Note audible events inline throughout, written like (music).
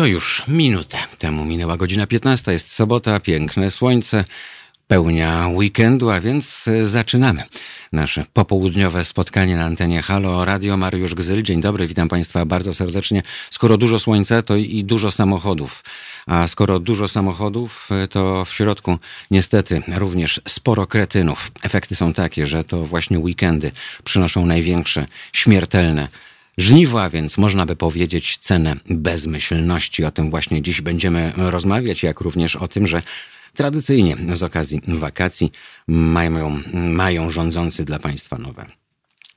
To już minutę temu minęła godzina 15. Jest sobota, piękne słońce, pełnia weekendu, a więc e, zaczynamy nasze popołudniowe spotkanie na antenie Halo Radio. Mariusz Gzyl, dzień dobry, witam Państwa bardzo serdecznie. Skoro dużo słońca, to i dużo samochodów. A skoro dużo samochodów, e, to w środku niestety również sporo kretynów. Efekty są takie, że to właśnie weekendy przynoszą największe, śmiertelne żniwa, więc można by powiedzieć cenę bezmyślności. O tym właśnie dziś będziemy rozmawiać, jak również o tym, że tradycyjnie z okazji wakacji mają, mają rządzący dla państwa nowe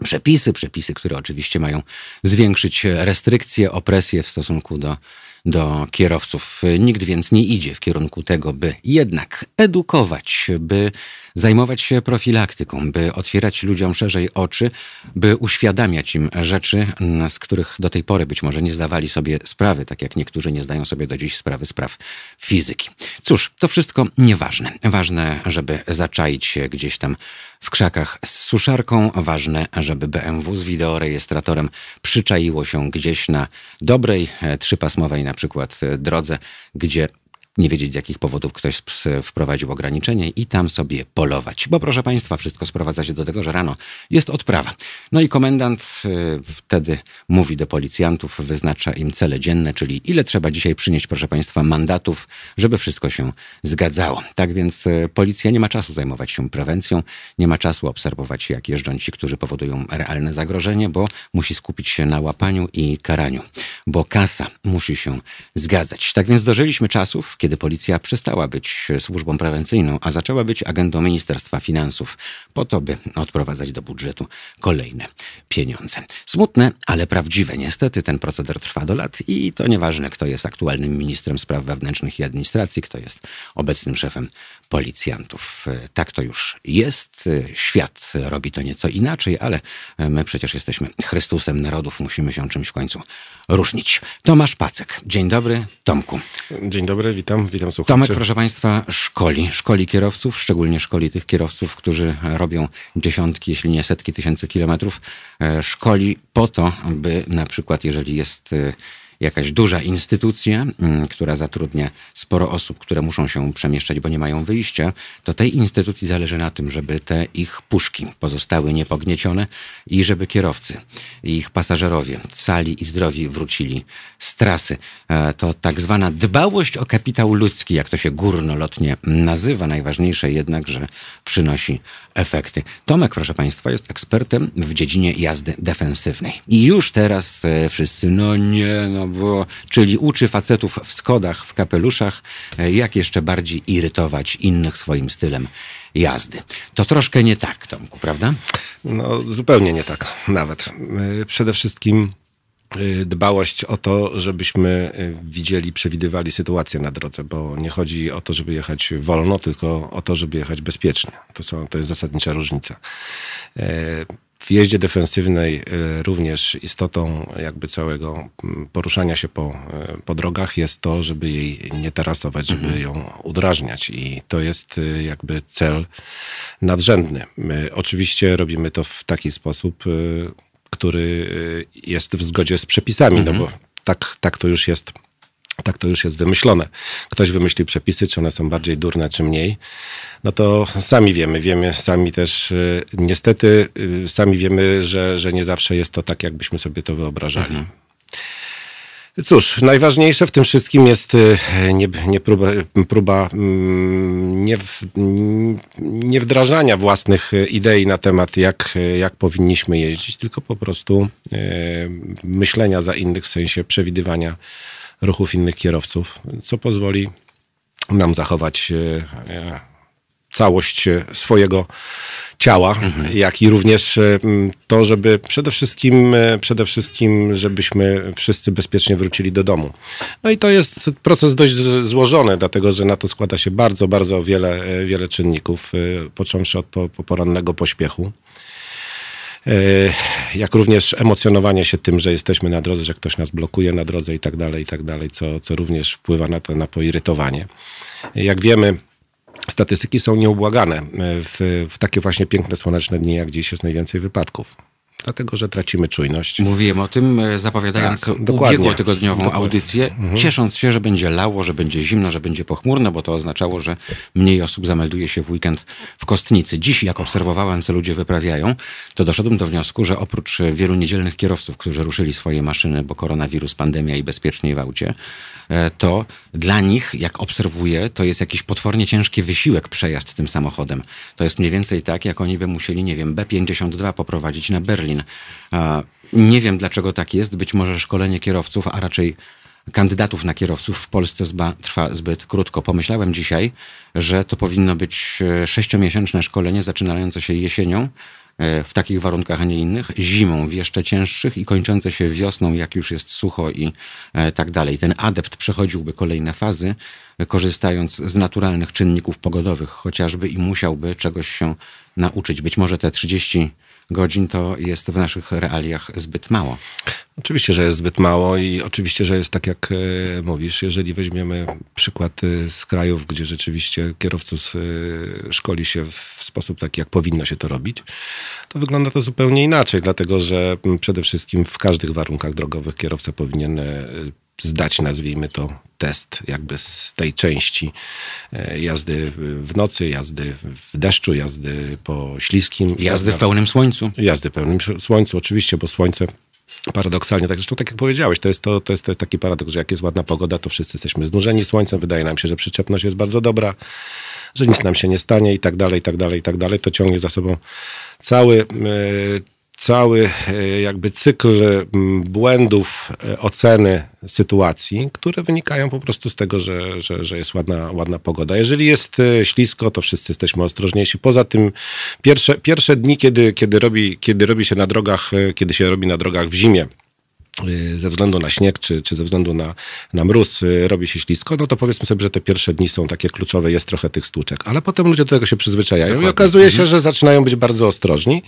przepisy, przepisy, które oczywiście mają zwiększyć restrykcje, opresję w stosunku do do kierowców. Nikt więc nie idzie w kierunku tego, by jednak edukować, by zajmować się profilaktyką, by otwierać ludziom szerzej oczy, by uświadamiać im rzeczy, z których do tej pory być może nie zdawali sobie sprawy, tak jak niektórzy nie zdają sobie do dziś sprawy spraw fizyki. Cóż, to wszystko nieważne. Ważne, żeby zaczaić się gdzieś tam w krzakach z suszarką. Ważne, żeby BMW z wideorejestratorem przyczaiło się gdzieś na dobrej, e, trzypasmowej na przykład e, drodze, gdzie nie wiedzieć z jakich powodów ktoś wprowadził ograniczenie i tam sobie polować. Bo proszę Państwa, wszystko sprowadza się do tego, że rano jest odprawa. No i komendant y, wtedy mówi do policjantów, wyznacza im cele dzienne, czyli ile trzeba dzisiaj przynieść, proszę Państwa, mandatów, żeby wszystko się zgadzało. Tak więc y, policja nie ma czasu zajmować się prewencją, nie ma czasu obserwować, jak jeżdżą ci, którzy powodują realne zagrożenie, bo musi skupić się na łapaniu i karaniu, bo kasa musi się zgadzać. Tak więc dożyliśmy czasów, kiedy policja przestała być służbą prewencyjną, a zaczęła być agendą Ministerstwa Finansów, po to, by odprowadzać do budżetu kolejne pieniądze. Smutne, ale prawdziwe. Niestety ten proceder trwa do lat i to nieważne, kto jest aktualnym ministrem spraw wewnętrznych i administracji, kto jest obecnym szefem policjantów. Tak to już jest. Świat robi to nieco inaczej, ale my przecież jesteśmy Chrystusem narodów, musimy się czymś w końcu różnić. Tomasz Pacek. Dzień dobry, Tomku. Dzień dobry, witam, witam słuchaczy. Tomek, proszę Państwa, szkoli, szkoli kierowców, szczególnie szkoli tych kierowców, którzy robią dziesiątki, jeśli nie setki tysięcy kilometrów. E, szkoli po to, by na przykład, jeżeli jest e, jakaś duża instytucja, mm, która zatrudnia sporo osób, które muszą się przemieszczać, bo nie mają wyjścia, to tej instytucji zależy na tym, żeby te ich puszki pozostały niepogniecione i żeby kierowcy i ich pasażerowie cali i zdrowi wrócili z trasy. E, to tak zwana dbałość o kapitał ludzki, jak to się górnolotnie nazywa. Najważniejsze jednak, że przynosi efekty. Tomek, proszę Państwa, jest ekspertem w dziedzinie jazdy defensywnej. I już teraz e, wszyscy, no nie, no bo, czyli uczy facetów w skodach, w kapeluszach, e, jak jeszcze bardziej irytować innych swoim stylem jazdy. To troszkę nie tak, Tomku, prawda? No, zupełnie nie tak, nawet. E, przede wszystkim dbałość o to, żebyśmy widzieli, przewidywali sytuację na drodze, bo nie chodzi o to, żeby jechać wolno, tylko o to, żeby jechać bezpiecznie. To, są, to jest zasadnicza różnica. W jeździe defensywnej również istotą jakby całego poruszania się po, po drogach jest to, żeby jej nie tarasować, żeby mhm. ją udrażniać i to jest jakby cel nadrzędny. My oczywiście robimy to w taki sposób, który jest w zgodzie z przepisami, mhm. no bo tak, tak to już jest tak to już jest wymyślone. Ktoś wymyśli przepisy, czy one są bardziej durne, czy mniej. No to sami wiemy, wiemy sami też, y, niestety y, sami wiemy, że, że nie zawsze jest to tak, jakbyśmy sobie to wyobrażali. Mhm. Cóż, najważniejsze w tym wszystkim jest y, nie, nie próba, próba mm, nie, w, nie wdrażania własnych idei na temat, jak, jak powinniśmy jeździć, tylko po prostu myślenia za innych w sensie przewidywania ruchów innych kierowców, co pozwoli nam zachować e, e, całość swojego ciała, mhm. jak i również e, to, żeby przede wszystkim, przede wszystkim, żebyśmy wszyscy bezpiecznie wrócili do domu. No i to jest proces dość złożony, dlatego że na to składa się bardzo, bardzo wiele, wiele czynników, począwszy od porannego pośpiechu. E, jak również emocjonowanie się tym, że jesteśmy na drodze, że ktoś nas blokuje na drodze i tak dalej, i tak dalej, co, co również wpływa na to, na poirytowanie. Jak wiemy, statystyki są nieubłagane. W, w takie właśnie piękne, słoneczne dni, jak dziś jest najwięcej wypadków. Dlatego że tracimy czujność. Mówiłem o tym, e, zapowiadając Tak, ubiegłotygodniową audycję, ciesząc się, że będzie lało, że będzie zimno, że będzie pochmurno, bo to oznaczało, że mniej osób zamelduje się w weekend w Kostnicy. Dziś, jak obserwowałem, co ludzie wyprawiają, to doszedłem do wniosku, że oprócz wielu niedzielnych kierowców, którzy ruszyli swoje maszyny, bo koronawirus, pandemia i bezpieczniej w aucie, to dla nich, jak obserwuję, to jest jakiś potwornie ciężki wysiłek przejazd tym samochodem. To jest mniej więcej tak, jak oni by musieli, nie wiem, B52 poprowadzić na Berlin. Nie wiem, dlaczego tak jest. Być może szkolenie kierowców, a raczej kandydatów na kierowców w Polsce zba, trwa zbyt krótko. Pomyślałem dzisiaj, że to powinno być e, sześciomiesięczne szkolenie zaczynające się jesienią e, w takich warunkach, a nie innych, zimą w jeszcze cięższych i kończące się wiosną, jak już jest sucho i e, tak dalej. Ten adept przechodziłby kolejne fazy, e, korzystając z naturalnych czynników pogodowych chociażby i musiałby czegoś się nauczyć. Być może te 30 godzin to jest w naszych realiach zbyt mało. Oczywiście, że jest zbyt mało i oczywiście, że jest tak jak e, mówisz, jeżeli weźmiemy przykład e, z krajów, gdzie rzeczywiście kierowców e, szkoli się w sposób taki, jak powinno się to robić, to wygląda to zupełnie inaczej, dlatego że przede wszystkim w każdych warunkach drogowych kierowca powinien zdać, nazwijmy to, test jakby z tej części e, jazdy w nocy, jazdy w deszczu, jazdy po śliskim. Jazdy w pełnym słońcu. Jazdy w pełnym słońcu, oczywiście, bo słońce paradoksalnie, tak zresztą tak jak powiedziałeś, to jest, to, to, jest, to jest taki paradoks, że jak jest ładna pogoda, to wszyscy jesteśmy znużeni słońcem, wydaje nam się, że przyczepność jest bardzo dobra, że nic nam się nie stanie i tak dalej, i tak dalej, i tak dalej. To ciągnie za sobą cały, e, cały e, jakby cykl m, błędów e, oceny sytuacji, które wynikają po prostu z tego, że, że, że jest ładna, ładna pogoda. Jeżeli jest e, ślisko, to wszyscy jesteśmy ostrożniejsi. Poza tym pierwsze, pierwsze dni, kiedy, kiedy, robi, kiedy robi się na drogach, kiedy się robi na drogach w zimie, ze względu na śnieg, czy, czy ze względu na, na mróz robi się ślisko, no to powiedzmy sobie, że te pierwsze dni są takie kluczowe, jest trochę tych stłuczek. Ale potem ludzie do tego się przyzwyczajają Dokładnie. i okazuje się, że zaczynają być bardzo ostrożni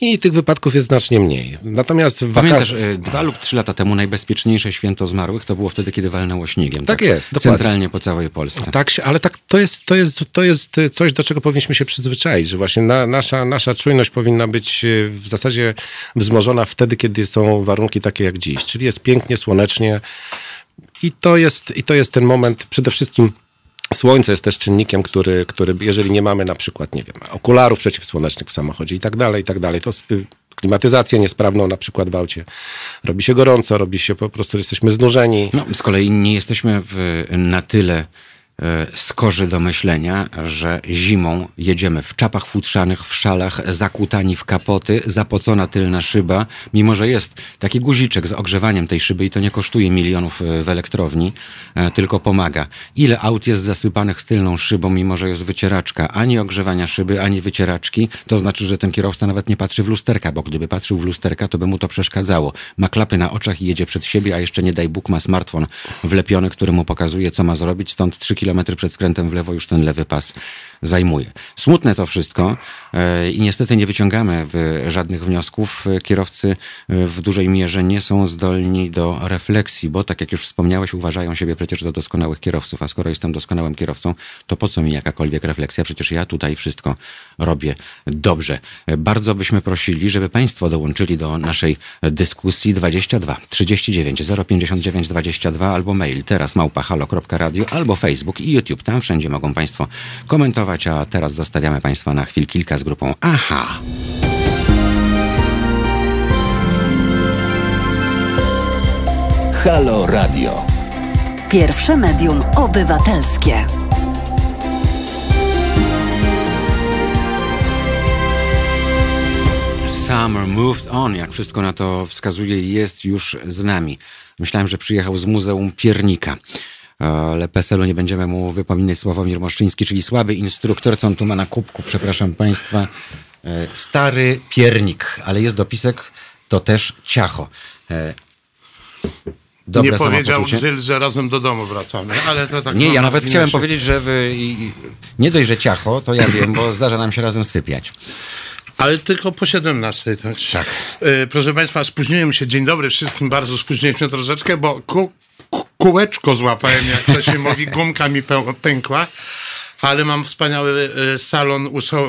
i tych wypadków jest znacznie mniej. Natomiast w Pamiętasz, e, dwa lub trzy lata temu najbezpieczniejsze święto zmarłych to było wtedy, kiedy walnęło śniegiem. Tak jest, dokładnie. Centralnie po całej Polsce. Tak, się, ale tak, to, jest, to, jest, to jest coś, do czego powinniśmy się przyzwyczaić, że właśnie na, nasza, nasza czujność powinna być e, w zasadzie wzmożona wtedy, kiedy są warunki takie jak dziś, czyli jest pięknie, słonecznie i to jest, i to jest ten moment przede wszystkim Słońce jest też czynnikiem, który, który, jeżeli nie mamy na przykład, nie wiem, okularów przeciwsłonecznych w samochodzie i tak dalej, i tak dalej, to y, klimatyzację niesprawną na przykład w aucie, robi się gorąco, robi się po prostu, jesteśmy znużeni. No, z kolei nie jesteśmy w, na tyle skorzy do myślenia, że zimą jedziemy w czapach futrzanych, w szalach, zakutani w kapoty, zapocona tylna szyba, mimo że jest taki guziczek z ogrzewaniem tej szyby i to nie kosztuje milionów e, w elektrowni, e, tylko pomaga. Ile aut jest zasypanych z tylną szybą, mimo że jest wycieraczka, ani ogrzewania szyby, ani wycieraczki, to znaczy, że ten kierowca nawet nie patrzy w lusterka, bo gdyby patrzył w lusterka, to by mu to przeszkadzało. Ma klapy na oczach i jedzie przed siebie, a jeszcze nie daj Bóg ma smartfon wlepiony, który mu pokazuje, co ma zrobić, stąd 3 km przed skrętem w lewo już ten lewy pas zajmuje. Smutne to wszystko e, i niestety nie wyciągamy żadnych wniosków. Kierowcy e, w dużej mierze nie są zdolni do refleksji, bo tak jak już wspomniałeś, uważają siebie przecież za doskonałych kierowców, a skoro jestem doskonałym kierowcą, to po co mi jakakolwiek refleksja? Przecież ja tutaj wszystko robię dobrze. Bardzo byśmy prosili, żeby Państwo dołączyli do naszej dyskusji 22 39 059 22 albo mail teraz małpa.halo.radio albo Facebook i YouTube. Tam wszędzie mogą Państwo komentować, a teraz zostawiamy Państwa na chwil kilka z grupą Aha. Halo Radio. Pierwsze medium obywatelskie. Summer moved on, jak wszystko na to wskazuje, jest już z nami. Myślałem, że przyjechał z Muzeum Piernika. Ale PESEL-u nie będziemy mu wypominać Sławomir Moszczyński, czyli słaby instruktor, co on tu ma na kubku, przepraszam Państwa. E, Stary piernik, ale jest dopisek, to też ciacho. E, Dobre nie powiedział. Grzyl, że razem do domu wracamy, ale to tak... Nie, ja mam nawet chciałem się- powiedzieć, że wy, nie dość, że ciacho, to ja wiem, bo zdarza nam się razem sypiać. Ale tylko po 17, tak? Tak. E, proszę Państwa, spóźniłem się. Dzień dobry wszystkim, bardzo spóźniłem się troszeczkę, bo ku, kółeczko złapałem, jak to się mówi, gumka mi pę, pękła. ale mam wspaniały e, salon,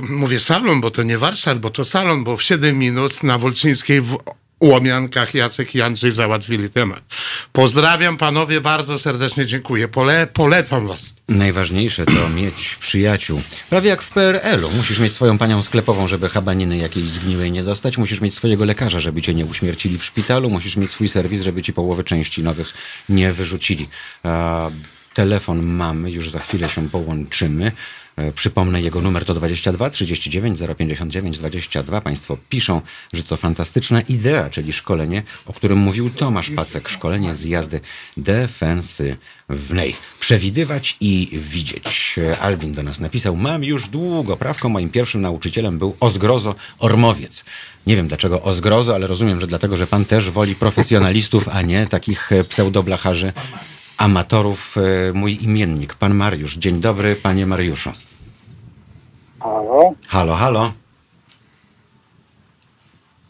mówię salon, bo to nie warsztat, bo to salon, bo w 7 minut na Wolczyńskiej w Łomiankach Jacek i Andrzej załatwili temat. Pozdrawiam panowie, bardzo serdecznie dziękuję. Pole- polecam was. Najważniejsze to mieć przyjaciół. Prawie jak w PRL-u. Musisz mieć swoją panią sklepową, żeby habaniny jakiejś zgniłej nie dostać. Musisz mieć swojego lekarza, żeby cię nie uśmiercili w szpitalu. Musisz mieć swój serwis, żeby ci połowy części nowych nie wyrzucili. Telefon mamy, już za chwilę się połączymy. E, Przypomnę, jego numer to 22 39 059 22. Państwo piszą, że to fantastyczna idea, czyli szkolenie, o którym mówił Tomasz Pacek. Szkolenie z jazdy defensywnej. Przewidywać i widzieć. E, Albin do nas napisał, mam już długo prawko, moim pierwszym nauczycielem był Ozgrozo Ormowiec. Nie wiem dlaczego Ozgrozo, ale rozumiem, że dlatego, że pan też woli profesjonalistów, a nie takich e, pseudoblacharzy amatorów. Mój imiennik, pan Mariusz. Dzień dobry, panie Mariuszu. Halo? Halo, halo.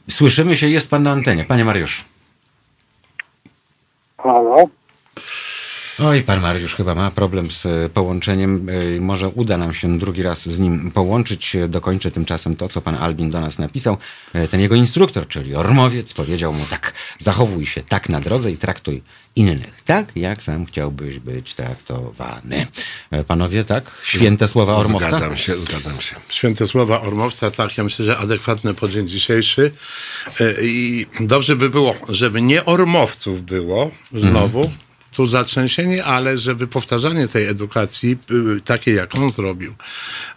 Słyszymy się, jest pan na antenie. Panie Mariusz. Halo? Oj, pan Mariusz chyba ma problem z e, połączeniem. E, Może uda nam się drugi raz z nim połączyć. E, Dokończę tymczasem to, co pan Albin do nas napisał. Ten jego instruktor, czyli Ormowiec, powiedział mu tak: zachowuj się tak na drodze i traktuj innych, tak jak sam chciałbyś być traktowany. Panowie, tak? Święte słowa Ormowca? Zgadzam się, zgadzam się. Święte słowa Ormowca, tak, ja myślę, że adekwatne po dzień dzisiejszy. I dobrze by było, żeby nie Ormowców było znowu. Tu zatrzęsienie, ale żeby powtarzanie tej edukacji, y, takiej jak on zrobił,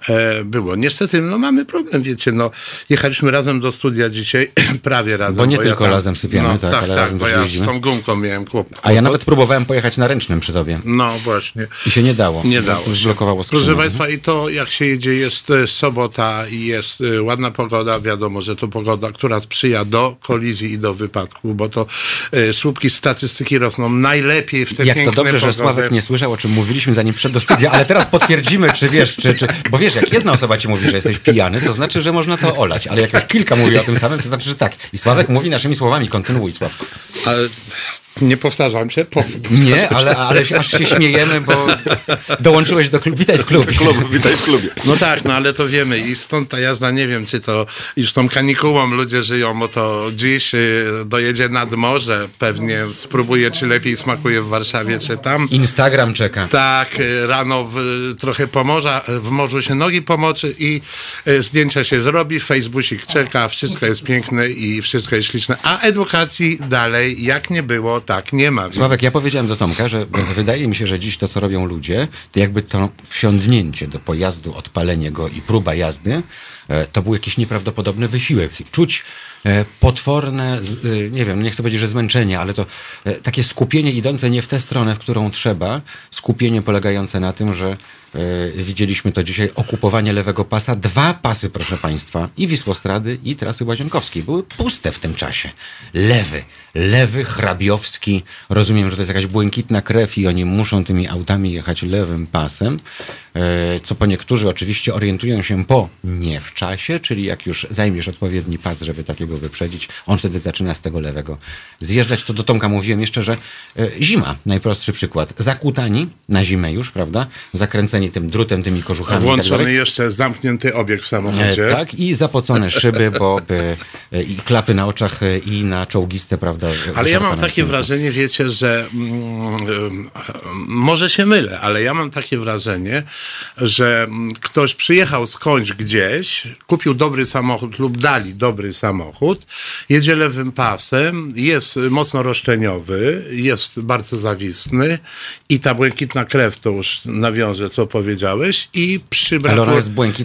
e, było. Niestety, no mamy problem, wiecie, no jechaliśmy razem do studia dzisiaj, (clears throat) prawie razem. Bo nie ja tylko razem sypiamy, no, tak, tak, ale tak, razem bo ja z tą gumką miałem kłopot. A ja nawet próbowałem pojechać na ręcznym przy tobie. No właśnie. I się nie dało. Nie dało. się. Zblokowało skrzynię. Proszę Państwa, i to jak się jedzie, jest e, sobota i jest e, ładna pogoda. Wiadomo, że to pogoda, która sprzyja do kolizji i do wypadku, bo to słupki statystyki rosną najlepiej w Jak to dobrze, że. Sławek nie słyszał, o czym mówiliśmy zanim wszedł do studia, ale teraz potwierdzimy, czy wiesz, czy, czy... Bo wiesz, jak jedna osoba ci mówi, że jesteś pijany, to znaczy, że można to olać, ale jak już kilka mówi o tym samym, to znaczy, że tak. I Sławek mówi naszymi słowami, kontynuuj Sławku. Ale nie powtarzam się. Po, Nie, ale, ale się- aż się śmiejemy, bo dołączyłeś do klubu. Witaj w klubie. witaj w klubie. No tak, no ale to wiemy i stąd ta jazda, nie wiem, czy to już tą kanikułą ludzie żyją, bo to dziś y, dojedzie nad morze, pewnie spróbuje, czy lepiej smakuje w Warszawie, czy tam. Instagram czeka. Tak, y, rano w, trochę pomorza, w morzu się nogi pomoczy i y, zdjęcia się zrobi, Facebookik czeka, wszystko jest piękne i wszystko jest śliczne. A edukacji dalej, jak nie było, tak nie ma. Sławek, ja powiedziałem do Tomka, że wydaje mi się, że dziś to, co robią ludzie, to jakby to wsiądnięcie do pojazdu, odpalenie go i próba jazdy, e, to był jakiś nieprawdopodobny wysiłek. Czuć potworne, z- e, nie wiem, nie chcę powiedzieć, że zmęczenie, ale to e, takie skupienie idące nie w tę stronę, w którą trzeba. Skupienie polegające na tym, że e, widzieliśmy to dzisiaj, okupowanie lewego pasa. Dwa pasy, proszę Państwa, i Wisłostrady, i trasy Łazienkowskiej. Były puste w tym czasie. Lewy, lewy, hrabiowski. Rozumiem, że to jest jakaś błękitna krew i oni muszą tymi autami jechać lewym pasem, e, co po niektórzy oczywiście orientują się po nie w czasie, czyli jak już zajmiesz odpowiedni pas, żeby takiego wyprzedzić, on wtedy zaczyna z tego lewego zjeżdżać. To do Tomka mówiłem jeszcze, że e, zima, najprostszy przykład. Zakutani na zimę już, prawda? Zakręceni tym drutem, tymi kożuchami tak Włączony dalej. jeszcze zamknięty obieg w samochodzie. E, tak, i zapocone szyby, bo e, i klapy na oczach i na czołgiste, prawda? Ale ja mam takie wrażenie, wiecie, że mm, może się mylę, ale ja mam takie wrażenie, że mm, ktoś przyjechał skądś gdzieś, kupił dobry samochód lub dali dobry samochód, jedzie lewym pasem, jest mocno roszczeniowy, jest bardzo zawistny i ta błękitna krew, to już nawiążę, co powiedziałeś, i przy braku,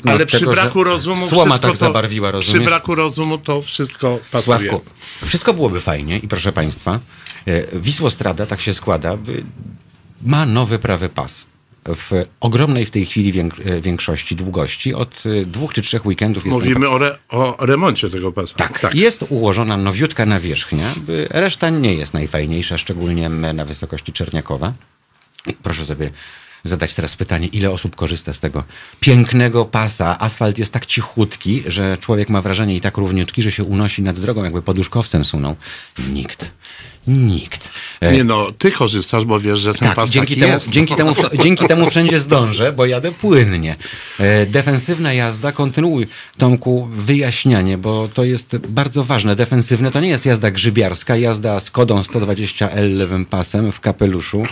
ale od przy tego, braku rozumu słoma tak to, zabarwiła, Przy rozumiesz? braku rozumu to wszystko pasuje. Sławku, wszystko byłoby fajnie i proszę Państwa, e, Wisłostrada, tak się składa, ma nowy prawy pas. W ogromnej w tej chwili e, większości długości, od e, dwóch czy trzech weekendów jest Mówimy o, re, o remoncie tego pasa. Tak, jest ułożona nowiutka nawierzchnia. Reszta nie jest najfajniejsza, szczególnie na wysokości Czerniakowa. Proszę sobie zadać teraz pytanie, ile osób korzysta z tego pięknego pasa. Asfalt jest tak cichutki, że człowiek ma wrażenie i tak równiutki, że się unosi nad drogą, jakby poduszkowcem sunął. Nikt. Nikt. Nie no, ty korzystasz, bo wiesz, że ten tak, pas dzięki temu, jest. dzięki, temu, dzięki temu wszędzie zdążę, bo jadę płynnie. E, defensywna jazda, kontynuuj Tomku wyjaśnianie, bo to jest bardzo ważne. Defensywne to nie jest jazda grzybiarska, jazda z kodą 120L lewym pasem w kapeluszu,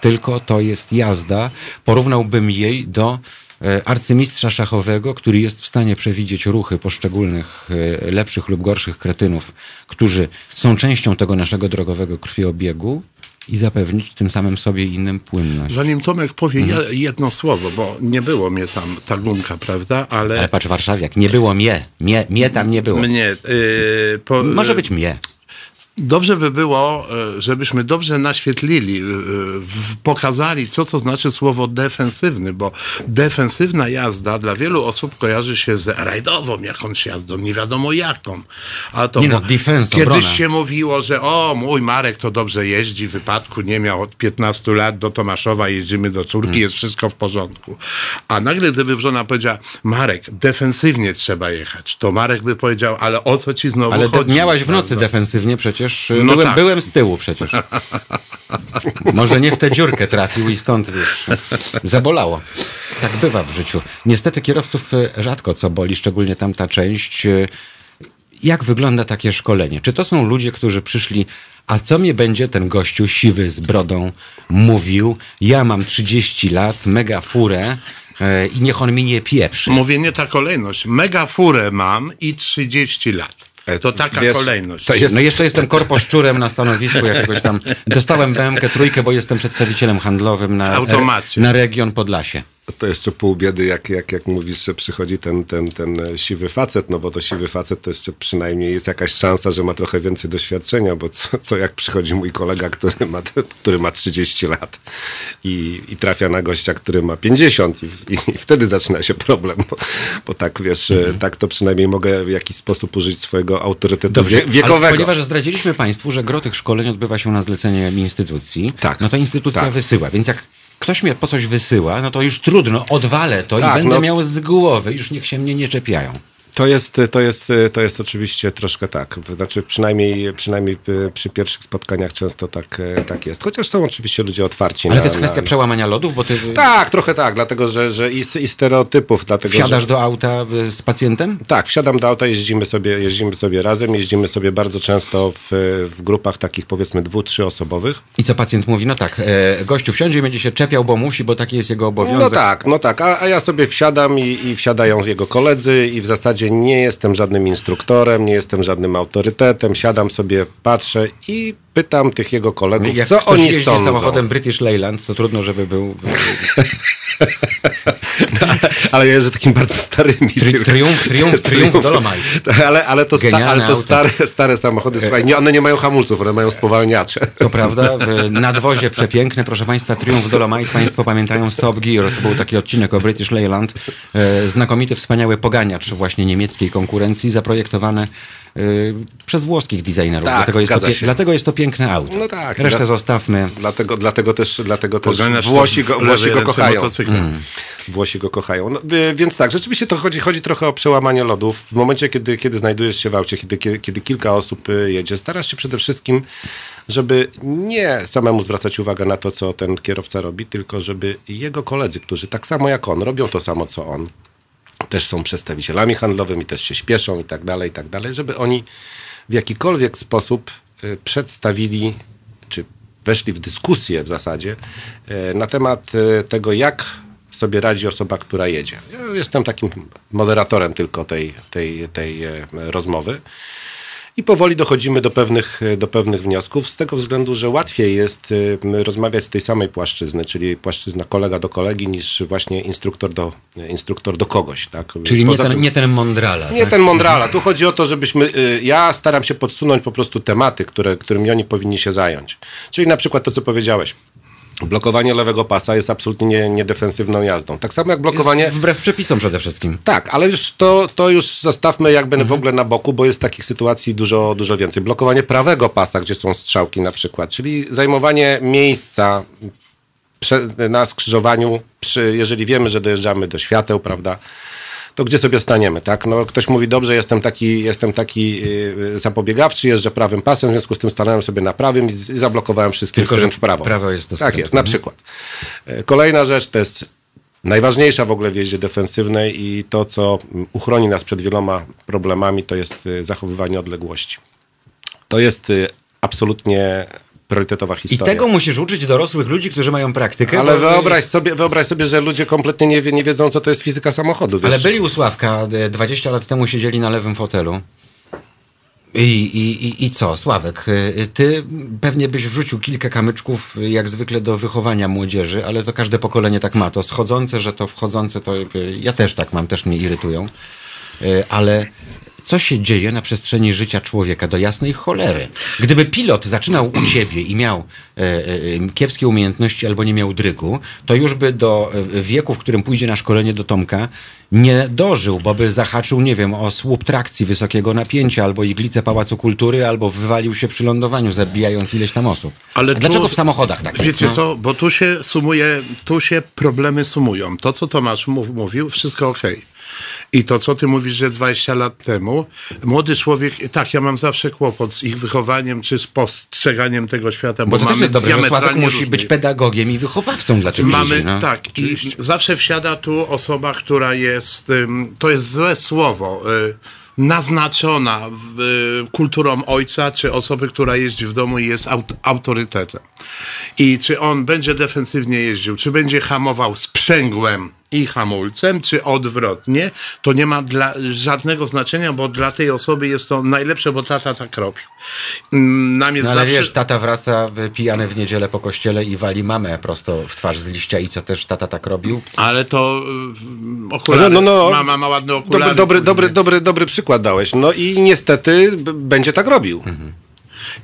tylko to jest jazda, porównałbym jej do arcymistrza szachowego, który jest w stanie przewidzieć ruchy poszczególnych e, lepszych lub gorszych kretynów, którzy są częścią tego naszego drogowego krwiobiegu i zapewnić tym samym sobie i innym płynność. Zanim Tomek powie Mhm. je- jedno słowo, bo nie było mnie tam ta gumka, prawda? Ale, Ale patrz, warszawiak, nie było mnie. Mnie, mnie tam nie było. mnie. y, po, Może być mnie. Dobrze by było, e, żebyśmy dobrze naświetlili, e, pokazali, co to znaczy słowo defensywny, bo defensywna jazda dla wielu osób kojarzy się z rajdową jakąś jazdą, nie wiadomo jaką. A to Nie no, defense, Kiedyś obrona. się mówiło, że o, mój Marek to dobrze jeździ, wypadku nie miał od 15 lat do Tomaszowa, jeździmy do córki, Hmm. jest wszystko w porządku. A nagle gdyby żona powiedziała, Marek, defensywnie trzeba jechać, to Marek by powiedział, ale o co ci znowu Ale chodzi? miałaś w nocy prawda? defensywnie przecież. No byłem, tak. byłem z tyłu przecież. Może nie w tę dziurkę trafił i stąd wiesz, zabolało. Tak bywa w życiu. Niestety kierowców e, rzadko co boli, szczególnie tamta część. E, Jak wygląda takie szkolenie? Czy to są ludzie, którzy przyszli, a co mnie będzie ten gościu siwy z brodą mówił? Ja mam 30 lat, mega furę e, i niech on mi nie pieprzy. Mówię nie ta kolejność. Mega furę mam i 30 lat. To taka Wiesz, kolejność. to jest- No jeszcze jestem korposzczurem na stanowisku jakiegoś tam. Dostałem BMK trójkę, bo jestem przedstawicielem handlowym na, W automacie. na region Podlasie. To jeszcze pół biedy, jak, jak, jak mówisz, że przychodzi ten, ten, ten e, siwy facet, no bo to siwy facet to jeszcze przynajmniej jest jakaś szansa, że ma trochę więcej doświadczenia, bo co, co jak przychodzi mój kolega, który ma, który ma 30 lat i, i trafia na gościa, który ma 50 i, i, i wtedy zaczyna się problem, bo, bo tak wiesz, e, tak to przynajmniej mogę w jakiś sposób użyć swojego autorytetu ale wiekowego. ponieważ zdradziliśmy Państwu, że gro tych szkoleń odbywa się na zlecenie instytucji, Tak. no to instytucja Tak. wysyła. Więc jak ktoś mnie po coś wysyła, no to już trudno, odwalę to Tak, i będę no. miał z głowy. Już niech się mnie nie czepiają. To jest, to, jest, to jest oczywiście troszkę tak. Znaczy przynajmniej, przynajmniej y, przy pierwszych spotkaniach często tak, e, tak jest. Chociaż są oczywiście ludzie otwarci. Ale na, to jest kwestia na... przełamania lodów, bo ty Tak, trochę tak, dlatego że, że i, i stereotypów. Dlatego, wsiadasz że... do auta y, z pacjentem? Tak, wsiadam do auta, jeździmy sobie, jeździmy sobie razem, jeździmy sobie bardzo często w, w grupach takich powiedzmy dwu, trzyosobowych. I co pacjent mówi? No tak, e, gościu wsiądzie i będzie się czepiał, bo musi, bo taki jest jego obowiązek. No tak, no tak, a, a ja sobie wsiadam i, i wsiadają jego koledzy i w zasadzie nie jestem żadnym instruktorem, nie jestem żadnym autorytetem, siadam sobie, patrzę i pytam tych jego kolegów, Jak co ktoś oni jeździ sądzą. samochodem British Leyland, to trudno, żeby był (laughs) ale ja jeżdżę takim bardzo starym Tri- triumf, (laughs) triumf, triumf Dolomite. Ale, ale to, sta, ale to stare, stare samochody, słuchaj, nie, one nie mają hamulców, one mają spowalniacze. To prawda, (laughs) nadwozie przepiękne, proszę Państwa, Triumf Dolomite, Państwo pamiętają Stop Gear, to był taki odcinek o British Leyland, e, znakomity, wspaniały poganiacz właśnie niemieckiej konkurencji, zaprojektowany e, przez włoskich designerów, Tak, dlatego, jest to, dlatego jest to piękne auto. No tak. Resztę Dla- zostawmy. Dlatego, dlatego też, dlatego też Włosi go, Włosi go kochają. motocykla. Włosi go kochają. No, y, więc tak, rzeczywiście to chodzi, chodzi trochę o przełamanie lodów. W momencie, kiedy, kiedy znajdujesz się w aucie, kiedy, kiedy, kiedy kilka osób y, jedzie, starasz się przede wszystkim, żeby nie samemu zwracać uwagę na to, co ten kierowca robi, tylko żeby jego koledzy, którzy tak samo jak on, robią to samo, co on, też są przedstawicielami handlowymi, też się śpieszą i tak dalej, i tak dalej, żeby oni w jakikolwiek sposób y, przedstawili, czy weszli w dyskusję w zasadzie y, na temat y, tego, jak sobie radzi osoba, która jedzie. Ja jestem takim moderatorem tylko tej, tej, tej e, rozmowy. I powoli dochodzimy do pewnych, do pewnych wniosków, z tego względu, że łatwiej jest rozmawiać z tej samej płaszczyzny, czyli płaszczyzna kolega do kolegi, niż właśnie instruktor do, instruktor do kogoś. Tak? Czyli nie ten, tym- nie ten Mondrala. nie tak? ten Mondrala. Tu chodzi o to, żebyśmy. y, Ja staram się podsunąć po prostu tematy, które, którymi oni powinni się zająć. Czyli na przykład to, co powiedziałeś. Blokowanie lewego pasa jest absolutnie nie, niedefensywną jazdą. Tak samo jak blokowanie. Jest wbrew przepisom przede wszystkim. Tak, ale już to, to już zostawmy jakby w ogóle na boku, bo jest takich sytuacji dużo, dużo więcej. Blokowanie prawego pasa, gdzie są strzałki na przykład, czyli zajmowanie miejsca na skrzyżowaniu, przy, jeżeli wiemy, że dojeżdżamy do świateł, prawda, to gdzie sobie staniemy, tak? No, ktoś mówi, dobrze, jestem taki, jestem taki yy, zapobiegawczy, jeżdżę prawym pasem, w związku z tym stanąłem sobie na prawym i, zablokowałem wszystkie Tylko, że w prawo. prawo jest Tak skrętu. jest, na przykład. E, Kolejna rzecz to jest najważniejsza w ogóle w jeździe defensywnej i to, co uchroni nas przed wieloma problemami, to jest y, zachowywanie odległości. To jest y, absolutnie priorytetowa I historia. tego musisz uczyć dorosłych ludzi, którzy mają praktykę. Ale wyobraź sobie, wyobraź sobie, że ludzie kompletnie nie, wie, nie wiedzą, co to jest fizyka samochodu. Wiesz? Ale byli u Sławka, e, 20 lat temu siedzieli na lewym fotelu. I, i, i, I co, Sławek, e, ty pewnie byś wrzucił kilka kamyczków, e, jak zwykle, do wychowania młodzieży, ale to każde pokolenie tak ma. To schodzące, że to wchodzące, to e, ja też tak mam, też mnie irytują. E, Ale co się dzieje na przestrzeni życia człowieka do jasnej cholery? Gdyby pilot zaczynał u ciebie i miał e, e, kiepskie umiejętności albo nie miał drygu, to już by do e, wieku, w którym pójdzie na szkolenie do Tomka, nie dożył, bo by zahaczył, nie wiem, o słup trakcji wysokiego napięcia, albo iglicę Pałacu Kultury, albo wywalił się przy lądowaniu, zabijając ileś tam osób. Ale tu- dlaczego w samochodach tak jest? Wiecie no? co, bo tu się sumuje, tu się problemy sumują. To, co Tomasz mów, mówił, wszystko okej. I to, co ty mówisz, że 20 lat temu, młody człowiek, tak, ja mam zawsze kłopot z ich wychowaniem, czy z postrzeganiem tego świata, bo, Bo to też mamy jest dobre, że Sławek musi być pedagogiem i wychowawcą dla czegoś. Mamy, no. tak, i zawsze wsiada tu osoba, która jest, to jest złe słowo, y, naznaczona w, y, kulturą ojca, czy osoby, która jeździ w domu i jest aut, autorytetem. I czy on będzie defensywnie jeździł, czy będzie hamował sprzęgłem i hamulcem, czy odwrotnie, to nie ma dla, żadnego znaczenia, bo dla tej osoby jest to najlepsze, bo tata tak robił. Ym, Nam jest No ale zawsze... wiesz, tata wraca y, pijany w niedzielę po kościele i wali mamę prosto w twarz z liścia i co też tata tak robił? Ale to y, okulary. No, no, no. Mama ma ładne okulary. Dobry, dobry, dobry, dobry, dobry przykład dałeś. No i niestety będzie tak robił.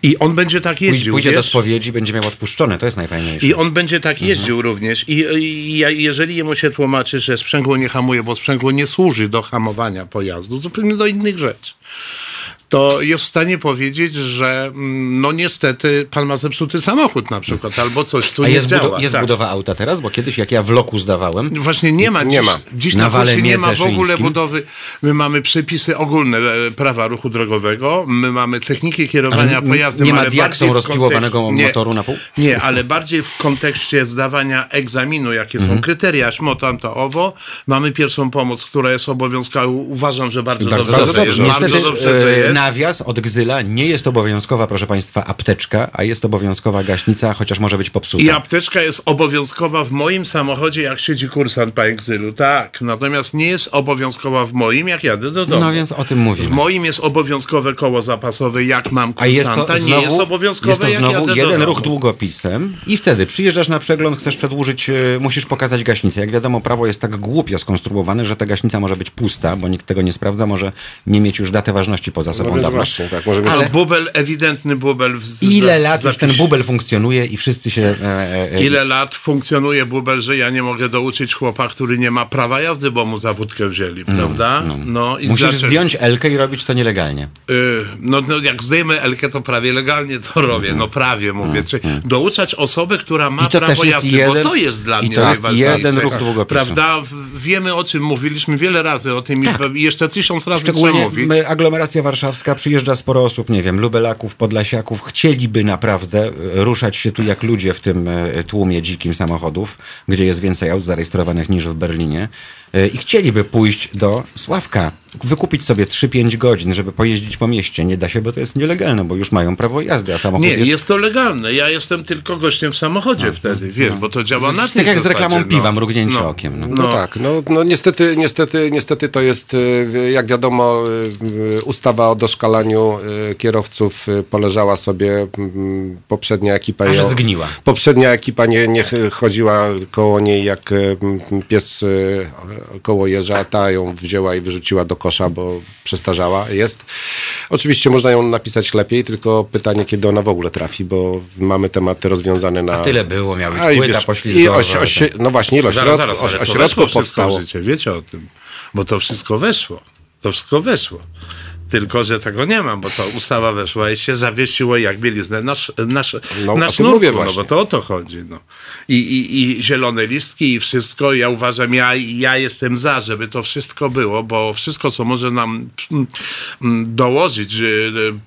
I on będzie tak jeździł, Pójdzie do wiesz? spowiedzi, będzie miał odpuszczone, to jest najfajniejsze. I on będzie tak jeździł również. I, i jeżeli jemu się tłumaczy, że sprzęgło nie hamuje, bo sprzęgło nie służy do hamowania pojazdu, zupełnie do innych rzeczy, to jest w stanie powiedzieć, że mm, no niestety pan ma zepsuty samochód na przykład, albo coś tu A nie jest, działa. budo- jest tak. budowa auta teraz? Bo kiedyś jak ja w loku zdawałem, Właśnie nie ma. Nie dziś, ma. Dziś Na na, nie ma w ogóle budowy. My mamy przepisy ogólne e, prawa ruchu drogowego, my mamy technikę kierowania Ale pojazdem, nie ma ale diaksą rozpiłowanego kontek- nie, motoru na pół? Nie, ale bardziej w kontekście zdawania egzaminu, jakie Mhm. są kryteria, szmo, tamto, owo. Mamy pierwszą pomoc, która jest obowiązkowa. Uważam, że bardzo, Bardzo dobrze, dobrze. jest. Niestety bardzo dobrze, że e, jest. Nawias od Gzyla nie jest obowiązkowa, proszę Państwa, apteczka, a jest obowiązkowa gaśnica, chociaż może być popsuta. I apteczka jest obowiązkowa w moim samochodzie, jak siedzi kursant po egzylu. Tak, natomiast nie jest obowiązkowa w moim, jak jadę do domu. No więc o tym W mówimy. moim jest obowiązkowe koło zapasowe, jak mam A jest to kursanta. znowu, nie jest obowiązkowe, jest to znowu jeden ruch długopisem i wtedy przyjeżdżasz na przegląd, chcesz przedłużyć, e, musisz pokazać gaśnicę. Jak wiadomo, prawo jest tak głupio skonstruowane, że ta gaśnica może być pusta, bo nikt tego nie sprawdza, może nie mieć już datę ważności poza sobą No dawno. właśnie, tak, może. Ale bubel, ewidentny bubel. W, Ile za- lat już ten bubel funkcjonuje i wszyscy się... E, e, Ile lat funkcjonuje bubel, że ja nie mogę douczyć chłopa, który nie ma prawa jazdy, bo mu za wódkę wzięli, prawda? No, i Musisz dlaczego? zdjąć Elkę i robić to nielegalnie. Y, No, no jak zdejmę Elkę, to prawie legalnie to robię. No prawie mówię. Czy douczać osobę, która ma prawo jazdy, jeden- bo to jest dla i mnie to jest najważniejsze. jeden ruch długopisu. Prawda? Wiemy o czym mówiliśmy wiele razy o tym i i jeszcze tysiąc razy trzeba Szczególnie mówić. aglomeracja warszawska, przyjeżdża sporo osób, nie wiem, lubelaków, podlasiaków, chcieliby naprawdę e, ruszać się tu jak ludzie w tym e, tłumie dzikim samochodów, gdzie jest więcej aut zarejestrowanych niż w Berlinie e, i chcieliby pójść do Sławka, wykupić sobie 3-5 godzin, żeby pojeździć po mieście. Nie da się, bo to jest nielegalne, bo już mają prawo jazdy, a samochód Nie, jest... jest... to legalne. Ja jestem tylko gościem w samochodzie wtedy, wiesz, bo to działa na tej Tak jak z zasadzie, reklamą no. piwa, mrugnięcie No. okiem. No. No, tak, no, no niestety, niestety, niestety to jest, jak wiadomo, ustawa o doszkalaniu y, kierowców y, poleżała sobie, mm, poprzednia ekipa... Aż zgniła. Poprzednia ekipa nie, nie ch- chodziła koło niej jak y, pies koło jeża, ta ją wzięła i wyrzuciła do kosza, bo przestarzała. Jest. Oczywiście można ją napisać lepiej, tylko pytanie, kiedy ona w ogóle trafi, bo mamy tematy rozwiązane na... A tyle było, miał być płyta wiesz, poślizgowa. oś, oś, no właśnie, ilość Zaraz, zaraz, oś, ośrodków powstało. życie, wiecie o tym, bo to wszystko weszło, to wszystko weszło. Tylko, że tego nie ma, bo to ustawa weszła i się zawiesiło jak bieliznę nasz, nasz, No, na o tym sznurku, mówię no bo to o to chodzi. No. I, i, I zielone listki i wszystko. Ja uważam, ja, ja jestem za, żeby to wszystko było, bo wszystko, co może nam mm, mm, dołożyć e,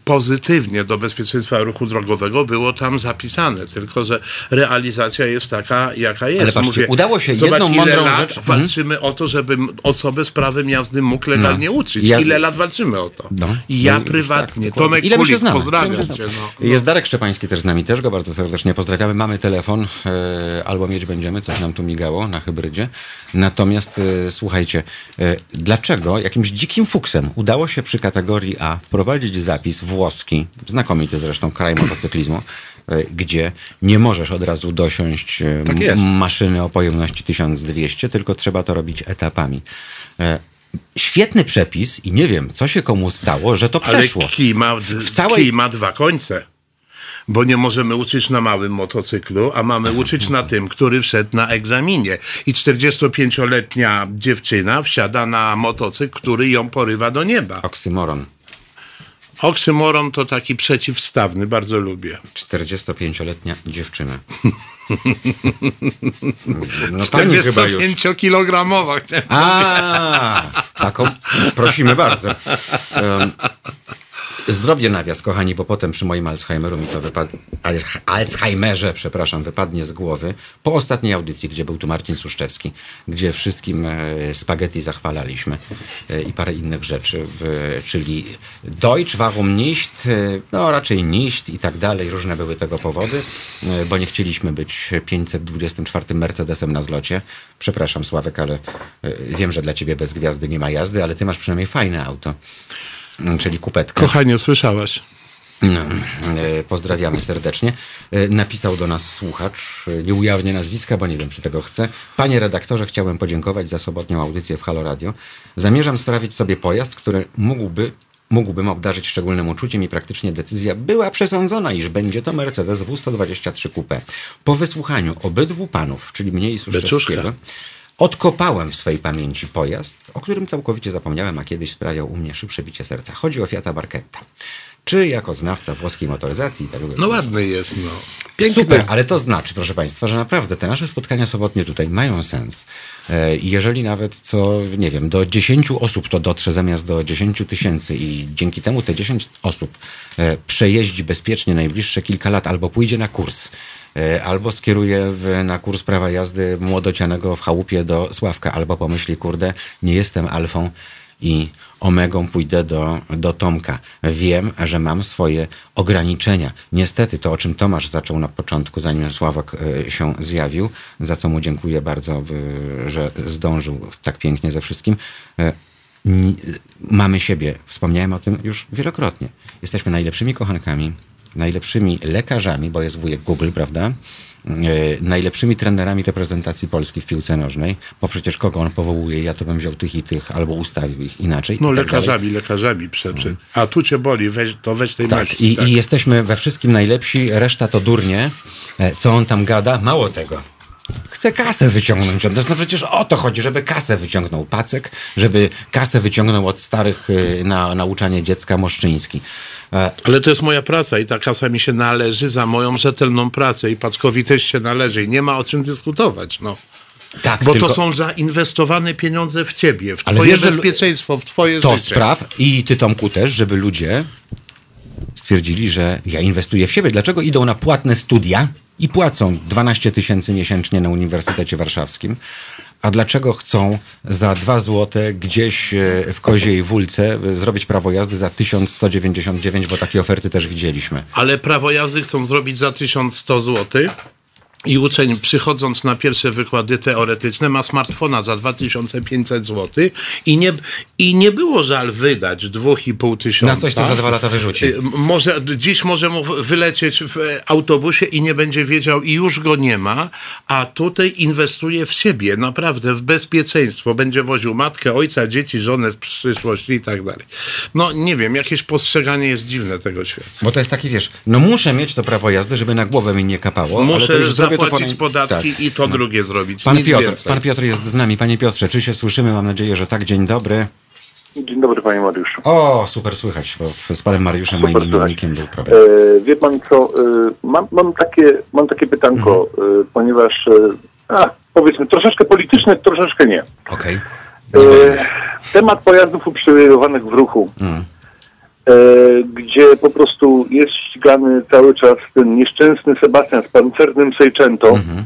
pozytywnie do bezpieczeństwa ruchu drogowego, było tam zapisane. Tylko, że realizacja jest taka, jaka jest. Ale patrzcie, udało się zobacz, jedną ile mądrą lat rzecz- Mhm. walczymy o to, żeby osobę z prawem jazdy mógł legalnie No. uczyć. Ja- Ile lat walczymy o to? No. I ja No prywatnie, tak. Tomek Ile Kulik, pozdrawiam cię. No. Jest Darek Szczepański też z nami, też go bardzo serdecznie pozdrawiamy. Mamy telefon, e, albo mieć będziemy, coś nam tu migało na hybrydzie. Natomiast e, słuchajcie, e, dlaczego jakimś dzikim fuksem udało się przy kategorii A wprowadzić zapis włoski, znakomity zresztą kraj motocyklizmu, gdzie nie możesz od razu dosiąść Tak maszyny o pojemności 1200, tylko trzeba to robić etapami. Świetny przepis i nie wiem, co się komu stało, że to Ale przeszło. kij ma, W całej- kij ma dwa końce. Bo nie możemy uczyć na małym motocyklu, a mamy uczyć na tym, który wszedł na egzaminie. I 45-letnia dziewczyna wsiada na motocykl, który ją porywa do nieba. Oksymoron. Oksymoron to taki przeciwstawny, bardzo lubię. 45-letnia dziewczyna. No pani chyba już. 45-kilogramowa. A, taką prosimy bardzo. (laughs) Um, zrobię nawias, kochani, bo potem przy moim Alzheimeru mi to wypadnie. Alzheimerze, przepraszam, wypadnie z głowy. Po ostatniej audycji, gdzie był tu Marcin Suszczewski, gdzie wszystkim e, spaghetti zachwalaliśmy e, i parę innych rzeczy, czyli Deutsch, warum nicht, e, no raczej nicht i tak dalej. Różne były tego powody, bo nie chcieliśmy być 524 Mercedesem na zlocie. Przepraszam, Sławek, ale wiem, że dla ciebie bez gwiazdy nie ma jazdy, ale ty masz przynajmniej fajne auto. Czyli kupetkę. Kochanie, słyszałaś? No, e, pozdrawiamy serdecznie. E, Napisał do nas słuchacz, e, nie ujawnię nazwiska, bo nie wiem, czy tego chce. Panie redaktorze, chciałem podziękować za sobotnią audycję w Halo Radio. Zamierzam sprawić sobie pojazd, który mógłby, mógłbym obdarzyć szczególnym uczuciem i praktycznie decyzja była przesądzona, iż będzie to Mercedes W123 Coupe. Po wysłuchaniu obydwu panów, czyli mnie i Suszczewskiego, Beczuszka. Odkopałem w swojej pamięci pojazd, o którym całkowicie zapomniałem, a kiedyś sprawiał u mnie szybsze bicie serca. Chodzi o Fiata Barchetta. Czy jako znawca włoskiej motoryzacji i tak dalej. No ładny jest, no. Super, ale to znaczy, proszę Państwa, że naprawdę te nasze spotkania sobotnie tutaj mają sens. E, I jeżeli nawet co, nie wiem, do 10 osób to dotrze zamiast do 10 tysięcy i dzięki temu te 10 osób e, przejeździ bezpiecznie najbliższe kilka lat albo pójdzie na kurs, albo skieruje w, na kurs prawa jazdy młodocianego w chałupie do Sławka, albo pomyśli, kurde, nie jestem alfą i omegą pójdę do, do Tomka. Wiem, że mam swoje ograniczenia. Niestety to, o czym Tomasz zaczął na początku, zanim Sławek e, się zjawił, za co mu dziękuję bardzo, e, że zdążył tak pięknie ze wszystkim. e, Mamy siebie. Wspomniałem o tym już wielokrotnie. Jesteśmy najlepszymi kochankami, najlepszymi lekarzami, bo jest wujek Google, prawda? E, najlepszymi trenerami reprezentacji Polski w piłce nożnej, bo przecież kogo on powołuje, ja to bym wziął tych i tych, albo ustawił ich inaczej. No tak dalej. lekarzami, lekarzami prze, prze. A tu cię boli, weź, to weź tej Tak, maści. i, i jesteśmy we wszystkim najlepsi, reszta to durnie. E, Co on tam gada? Mało tego. Chce kasę wyciągnąć. To no przecież o to chodzi, żeby kasę wyciągnął Pacek, żeby kasę wyciągnął od starych y, na nauczanie dziecka Moszczyński. E, Ale to jest moja praca i ta kasa mi się należy za moją rzetelną pracę i Packowi też się należy i nie ma o czym dyskutować, no. tak, Bo tylko to są zainwestowane pieniądze w ciebie, w Ale twoje wiesz, bezpieczeństwo, w twoje to życie. spraw i ty Tomku też, żeby ludzie stwierdzili, że ja inwestuję w siebie. Dlaczego idą na płatne studia i płacą 12 tysięcy miesięcznie na Uniwersytecie Warszawskim? A dlaczego chcą za 2 złote gdzieś e, w Koziej Wólce e, zrobić prawo jazdy za 1199, bo takie oferty też widzieliśmy. Ale prawo jazdy chcą zrobić za 1100 zł. I uczeń przychodząc na pierwsze wykłady teoretyczne ma smartfona za 2500 zł i nie, i nie było żal wydać 2,5 tysiąca. Na coś, co za dwa lata wyrzuci. Y, Może, dziś może mu wylecieć w autobusie i nie będzie wiedział i już go nie ma, a tutaj inwestuje w siebie, naprawdę, w bezpieczeństwo. Będzie woził matkę, ojca, dzieci, żonę w przyszłości i tak dalej. No nie wiem, jakieś postrzeganie jest dziwne tego świata. Bo to jest taki, wiesz, no muszę mieć to prawo jazdy, żeby na głowę mi nie kapało. ale to Muszę już zrobię to podatki tak. i to drugie zrobić. Pan Nic Piotr, więcej. pan Piotr jest z nami. Panie Piotrze, czy się słyszymy? Mam nadzieję, że tak. Dzień dobry. Dzień dobry panie Mariuszu. O, super słychać, bo z panem Mariuszem, Super moim imiennikiem, był problem. E, wie pan co, e, mam, mam, takie, mam takie pytanko, Mhm. e, ponieważ, e, a, powiedzmy, troszeczkę polityczne, troszeczkę nie. Okej. E, temat pojazdów uprzywilejowanych w ruchu, Mm. E, gdzie po prostu jest ścigany cały czas ten nieszczęsny Sebastian z pancernym Seicento Mhm.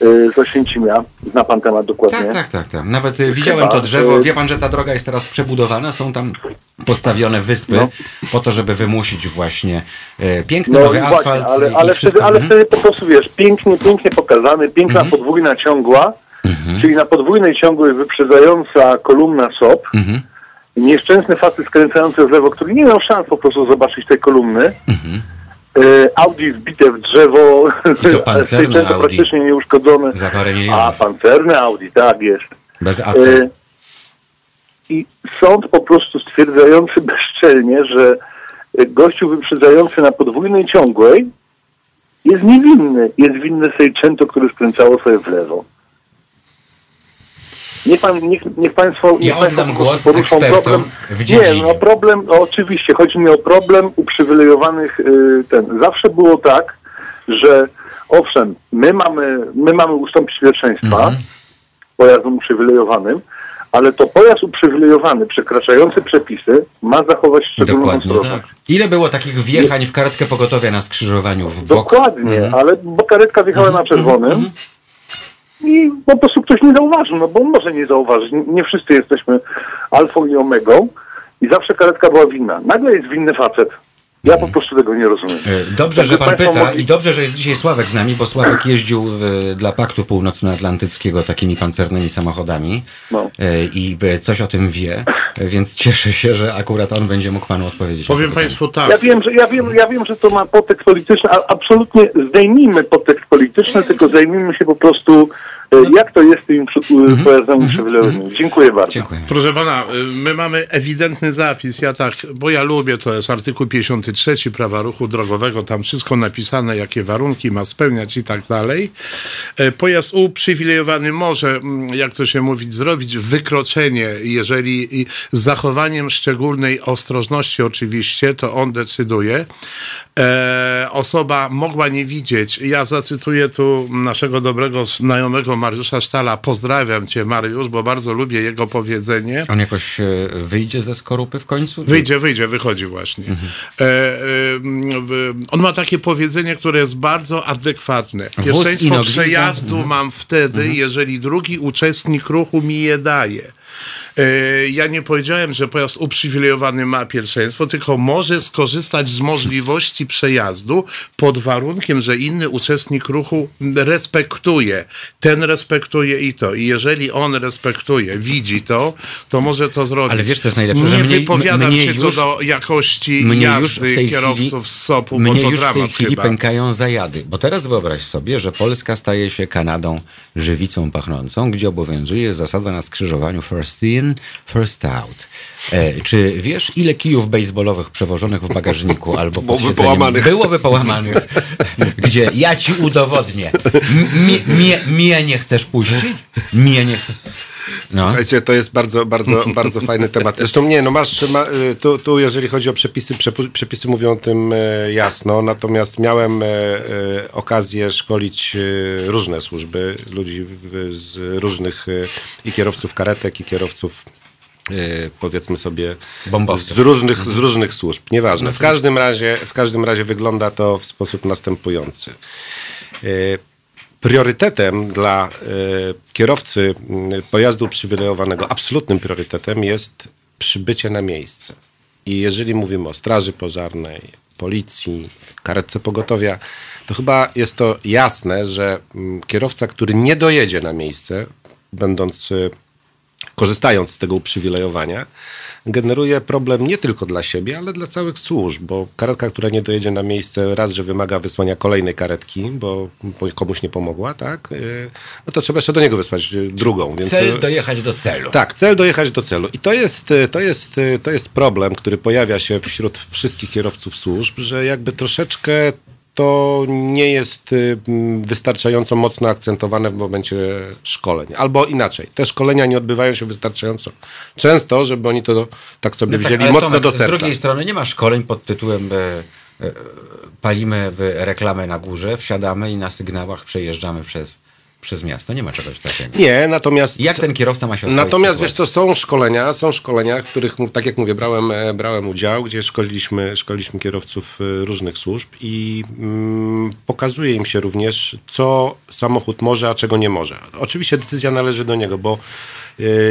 e, z Oświęcimia. Zna pan temat dokładnie? Tak, tak, tak, tak. Nawet y, widziałem to Chyba, drzewo. Wie pan, że ta droga jest teraz przebudowana, są tam postawione wyspy No. po to, żeby wymusić właśnie e, piękny No nowy i właśnie, asfalt ale, i ale, wszystko. wtedy, ale Mhm. wtedy po prostu wiesz, pięknie, pięknie pokazany, piękna Mhm. podwójna ciągła, czyli na podwójnej ciągłej wyprzedzająca kolumna SOP, Mhm. Nieszczęsny facet skręcający w lewo, który nie miał szans po prostu zobaczyć tej kolumny, Mhm. e, Audi wbite w drzewo, I to (laughs) pancerne Seicento Audi. praktycznie nieuszkodzone. Za parę A, milionów. pancerne Audi, tak jest. Bez AC. E, I sąd po prostu stwierdzający (laughs) bezczelnie, że gościu wyprzedzający na podwójnej ciągłej jest niewinny. Jest winny Seicento, który skręcało sobie w lewo. Niech, pan, niech, niech Państwo niech Ja państwo oddam głos ekspertom w Nie, dziedzinie. no problem, no, oczywiście, chodzi mi o problem uprzywilejowanych y, ten. Zawsze było tak, że owszem, my mamy, my mamy ustąpić pierwszeństwa, Mhm. pojazdom uprzywilejowanym, ale to pojazd uprzywilejowany, przekraczający przepisy, ma zachować szczególną Dokładnie ostrożność. tak. Ile było takich wjechań w karetkę pogotowia na skrzyżowaniu w bok? Dokładnie, Mhm. ale bo karetka wjechała na czerwonym i po prostu ktoś nie zauważył, no bo może nie zauważyć. Nie- wszyscy jesteśmy alfą i omegą i zawsze karetka była winna. Nagle jest winny facet. Ja po prostu tego nie rozumiem. E, Dobrze, Jakby że pan pyta mogli- i dobrze, że jest dzisiaj Sławek z nami, bo Sławek jeździł e, dla Paktu Północnoatlantyckiego takimi pancernymi samochodami No. e, i coś o tym wie, więc cieszę się, że akurat on będzie mógł panu odpowiedzieć. Powiem. Państwu tak. Ja wiem, że, ja, wiem, ja wiem, że to ma podtekst polityczny, a absolutnie zdejmijmy podtekst polityczny, tylko zajmijmy się po prostu, jak to jest z tymi przy- pojazdami uprzywilejowanymi. Dziękuję bardzo. Dziękuję. Proszę pana, y, my mamy ewidentny zapis. Ja tak, bo ja lubię, to jest artykuł 53 prawa ruchu drogowego, tam wszystko napisane, jakie warunki ma spełniać i tak dalej. E, Pojazd uprzywilejowany może, mm, jak to się mówić, zrobić wykroczenie, jeżeli z zachowaniem szczególnej ostrożności oczywiście, to on decyduje. E, osoba mogła nie widzieć. Ja zacytuję tu naszego dobrego znajomego Mariusza Sztala. Pozdrawiam cię, Mariusz, bo bardzo lubię jego powiedzenie. On jakoś e, wyjdzie ze skorupy w końcu? Wyjdzie, wyjdzie, wychodzi właśnie. Mhm. E, e, on ma takie powiedzenie, które jest bardzo adekwatne. Pierwszeństwo przejazdu Mhm. mam wtedy, jeżeli drugi uczestnik ruchu mi je daje. E, Ja nie powiedziałem, że pojazd uprzywilejowany ma pierwszeństwo, tylko może skorzystać z możliwości przejazdu pod warunkiem, że inny uczestnik ruchu respektuje. Ten respektuje i to. I jeżeli on respektuje, widzi to, to może to zrobić. Ale wiesz, co jest najlepsze, Nie że mnie- wypowiadam mnie się co już- do jakości jazdy kierowców z SOP-u, bo to już w tej dramat chwili chyba. pękają zajady. Bo teraz wyobraź sobie, że Polska staje się Kanadą żywicą pachnącą, gdzie obowiązuje zasada na skrzyżowaniu first in, first out. E, czy wiesz, ile kijów baseballowych przewożonych w bagażniku (laughs) albo pod Byłoby połamanych. byłoby (laughs) połamanych, gdzie ja ci udowodnię. M- mnie, mnie nie chcesz puścić? Mnie nie chcesz. No. Słuchajcie, to jest bardzo, bardzo, (laughs) bardzo fajny temat. Zresztą nie, no masz, ma, y, tu, tu jeżeli chodzi o przepisy, przepisy mówią o tym e, jasno, natomiast miałem e, e, okazję szkolić różne służby, ludzi z różnych i kierowców karetek, i kierowców powiedzmy sobie Bombowców. z różnych, z różnych służb, nieważne. W każdym razie, w każdym razie wygląda to w sposób następujący. Priorytetem dla e, kierowcy m, pojazdu przywilejowanego, absolutnym priorytetem jest przybycie na miejsce. I jeżeli mówimy o straży pożarnej, policji, karetce pogotowia, to chyba jest to jasne, że mm, kierowca, który nie dojedzie na miejsce, będąc korzystając z tego uprzywilejowania, generuje problem nie tylko dla siebie, ale dla całych służb, bo karetka, która nie dojedzie na miejsce, raz, że wymaga wysłania kolejnej karetki, bo komuś nie pomogła, tak? Yy, No to trzeba jeszcze do niego wysłać yy, drugą. Więc Cel dojechać do celu. tak, cel dojechać do celu. I to jest, y, to, jest, y, to jest problem, który pojawia się wśród wszystkich kierowców służb, że jakby troszeczkę to nie jest y, mm, wystarczająco mocno akcentowane w momencie szkoleń. Albo inaczej, te szkolenia nie odbywają się wystarczająco często, żeby oni to tak sobie wzięli ale mocno Tomek, do Z serca. drugiej strony nie ma szkoleń pod tytułem e, e, palimy reklamę na górze, wsiadamy i na sygnałach przejeżdżamy przez, przez miasto. Nie ma czegoś takiego. Nie, natomiast... Jak ten kierowca ma się Natomiast wiesz co, są szkolenia, są szkolenia, w których, tak jak mówię, brałem, e, brałem udział, gdzie szkoliliśmy, szkoliliśmy kierowców e, różnych służb i mm, pokazuje im się również, co samochód może, a czego nie może. Oczywiście decyzja należy do niego, bo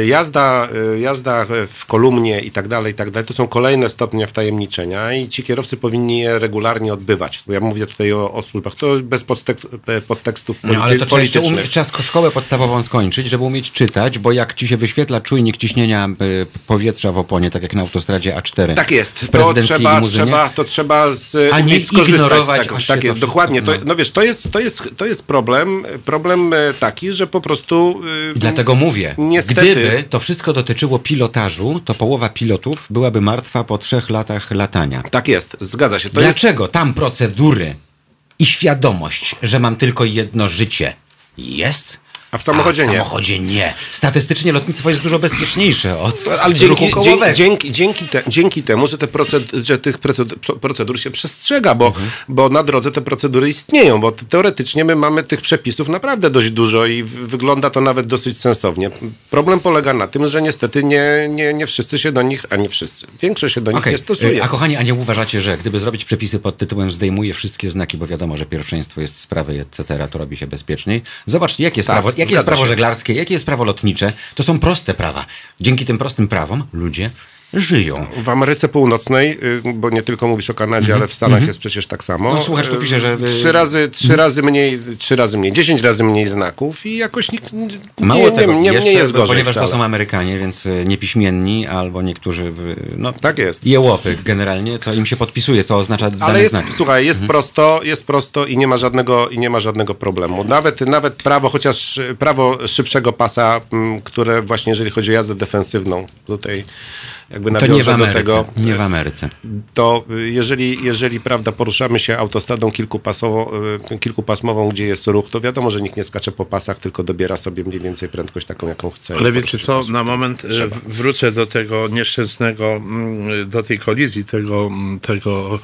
jazda, e, jazda w kolumnie i tak dalej, i tak dalej, to są kolejne stopnie wtajemniczenia i ci kierowcy powinni je regularnie odbywać. Ja mówię tutaj o, o służbach, to bez podtekst, podtekstów No, ale to trzeba jeszcze politycznych. trzeba szkołę podstawową skończyć, żeby umieć czytać, bo jak ci się wyświetla czujnik ciśnienia powietrza w oponie, tak jak na autostradzie A4. Tak jest. To trzeba, limuzynie, trzeba, to trzeba z, A nie ignorować, z tego. Tak jest, dokładnie. To, no. no wiesz, to jest, to jest, to jest problem, problem e, taki, że po prostu... e, Dlatego mówię, Niestety- gdyby to wszystko dotyczyło pilotażu, to połowa pilotów byłaby martwa po trzech latach latania. Tak jest, zgadza się. To jest, Dlaczego tam procedury i świadomość, że mam tylko jedno życie jest? A w samochodzie a w nie. samochodzie nie. Statystycznie lotnictwo jest dużo bezpieczniejsze od ale dzięki, kołowego. dzięki, dzięki, te, dzięki temu, że, te proced, że tych procedur, procedur się przestrzega, bo, Mhm. bo na drodze te procedury istnieją, bo teoretycznie my mamy tych przepisów naprawdę dość dużo i wygląda to nawet dosyć sensownie. Problem polega na tym, że niestety nie, nie, nie wszyscy się do nich, a nie wszyscy, większość się do nich Okej, nie stosuje. y, A kochani, a nie uważacie, że gdyby zrobić przepisy pod tytułem zdejmuje wszystkie znaki, bo wiadomo, że pierwszeństwo jest z prawej, etc., to robi się bezpieczniej. Zobaczcie, jakie Tak, prawo, jakie jest prawo się. żeglarskie, jakie jest prawo lotnicze. To są proste prawa. Dzięki tym prostym prawom ludzie żyją. W Ameryce Północnej, y, bo nie tylko mówisz o Kanadzie, ale w Stanach jest przecież tak samo. Mhm. No, słuchacz tu y, pisze, że- Mhm. Trzy razy, trzy razy mniej, trzy razy mniej, dziesięć razy mniej znaków i jakoś nikt nie, Mało nie, tego, nie, nie, jeszcze, nie jest gorzej ponieważ wcale. to są Amerykanie, więc y, niepiśmienni albo niektórzy, y, no Tak jest. jełopy generalnie, to im się podpisuje, co oznacza dany Ale jest, znak. słuchaj, jest Mhm. prosto, jest prosto i nie ma żadnego, i nie ma żadnego problemu. Nawet, nawet prawo, chociaż y, prawo szybszego pasa, m, które właśnie jeżeli chodzi o jazdę defensywną, tutaj jakby To nie w nawiążę do Ameryce. tego, Nie w Ameryce. to y, jeżeli, jeżeli prawda, poruszamy się autostradą kilkupasową, y, kilkupasmową, gdzie jest ruch, to wiadomo, że nikt nie skacze po pasach, tylko dobiera sobie mniej więcej prędkość taką, jaką chce. Ale wiecie co, na moment e, trzeba. wrócę do tego nieszczęsnego, mm, do tej kolizji tego, mm, tego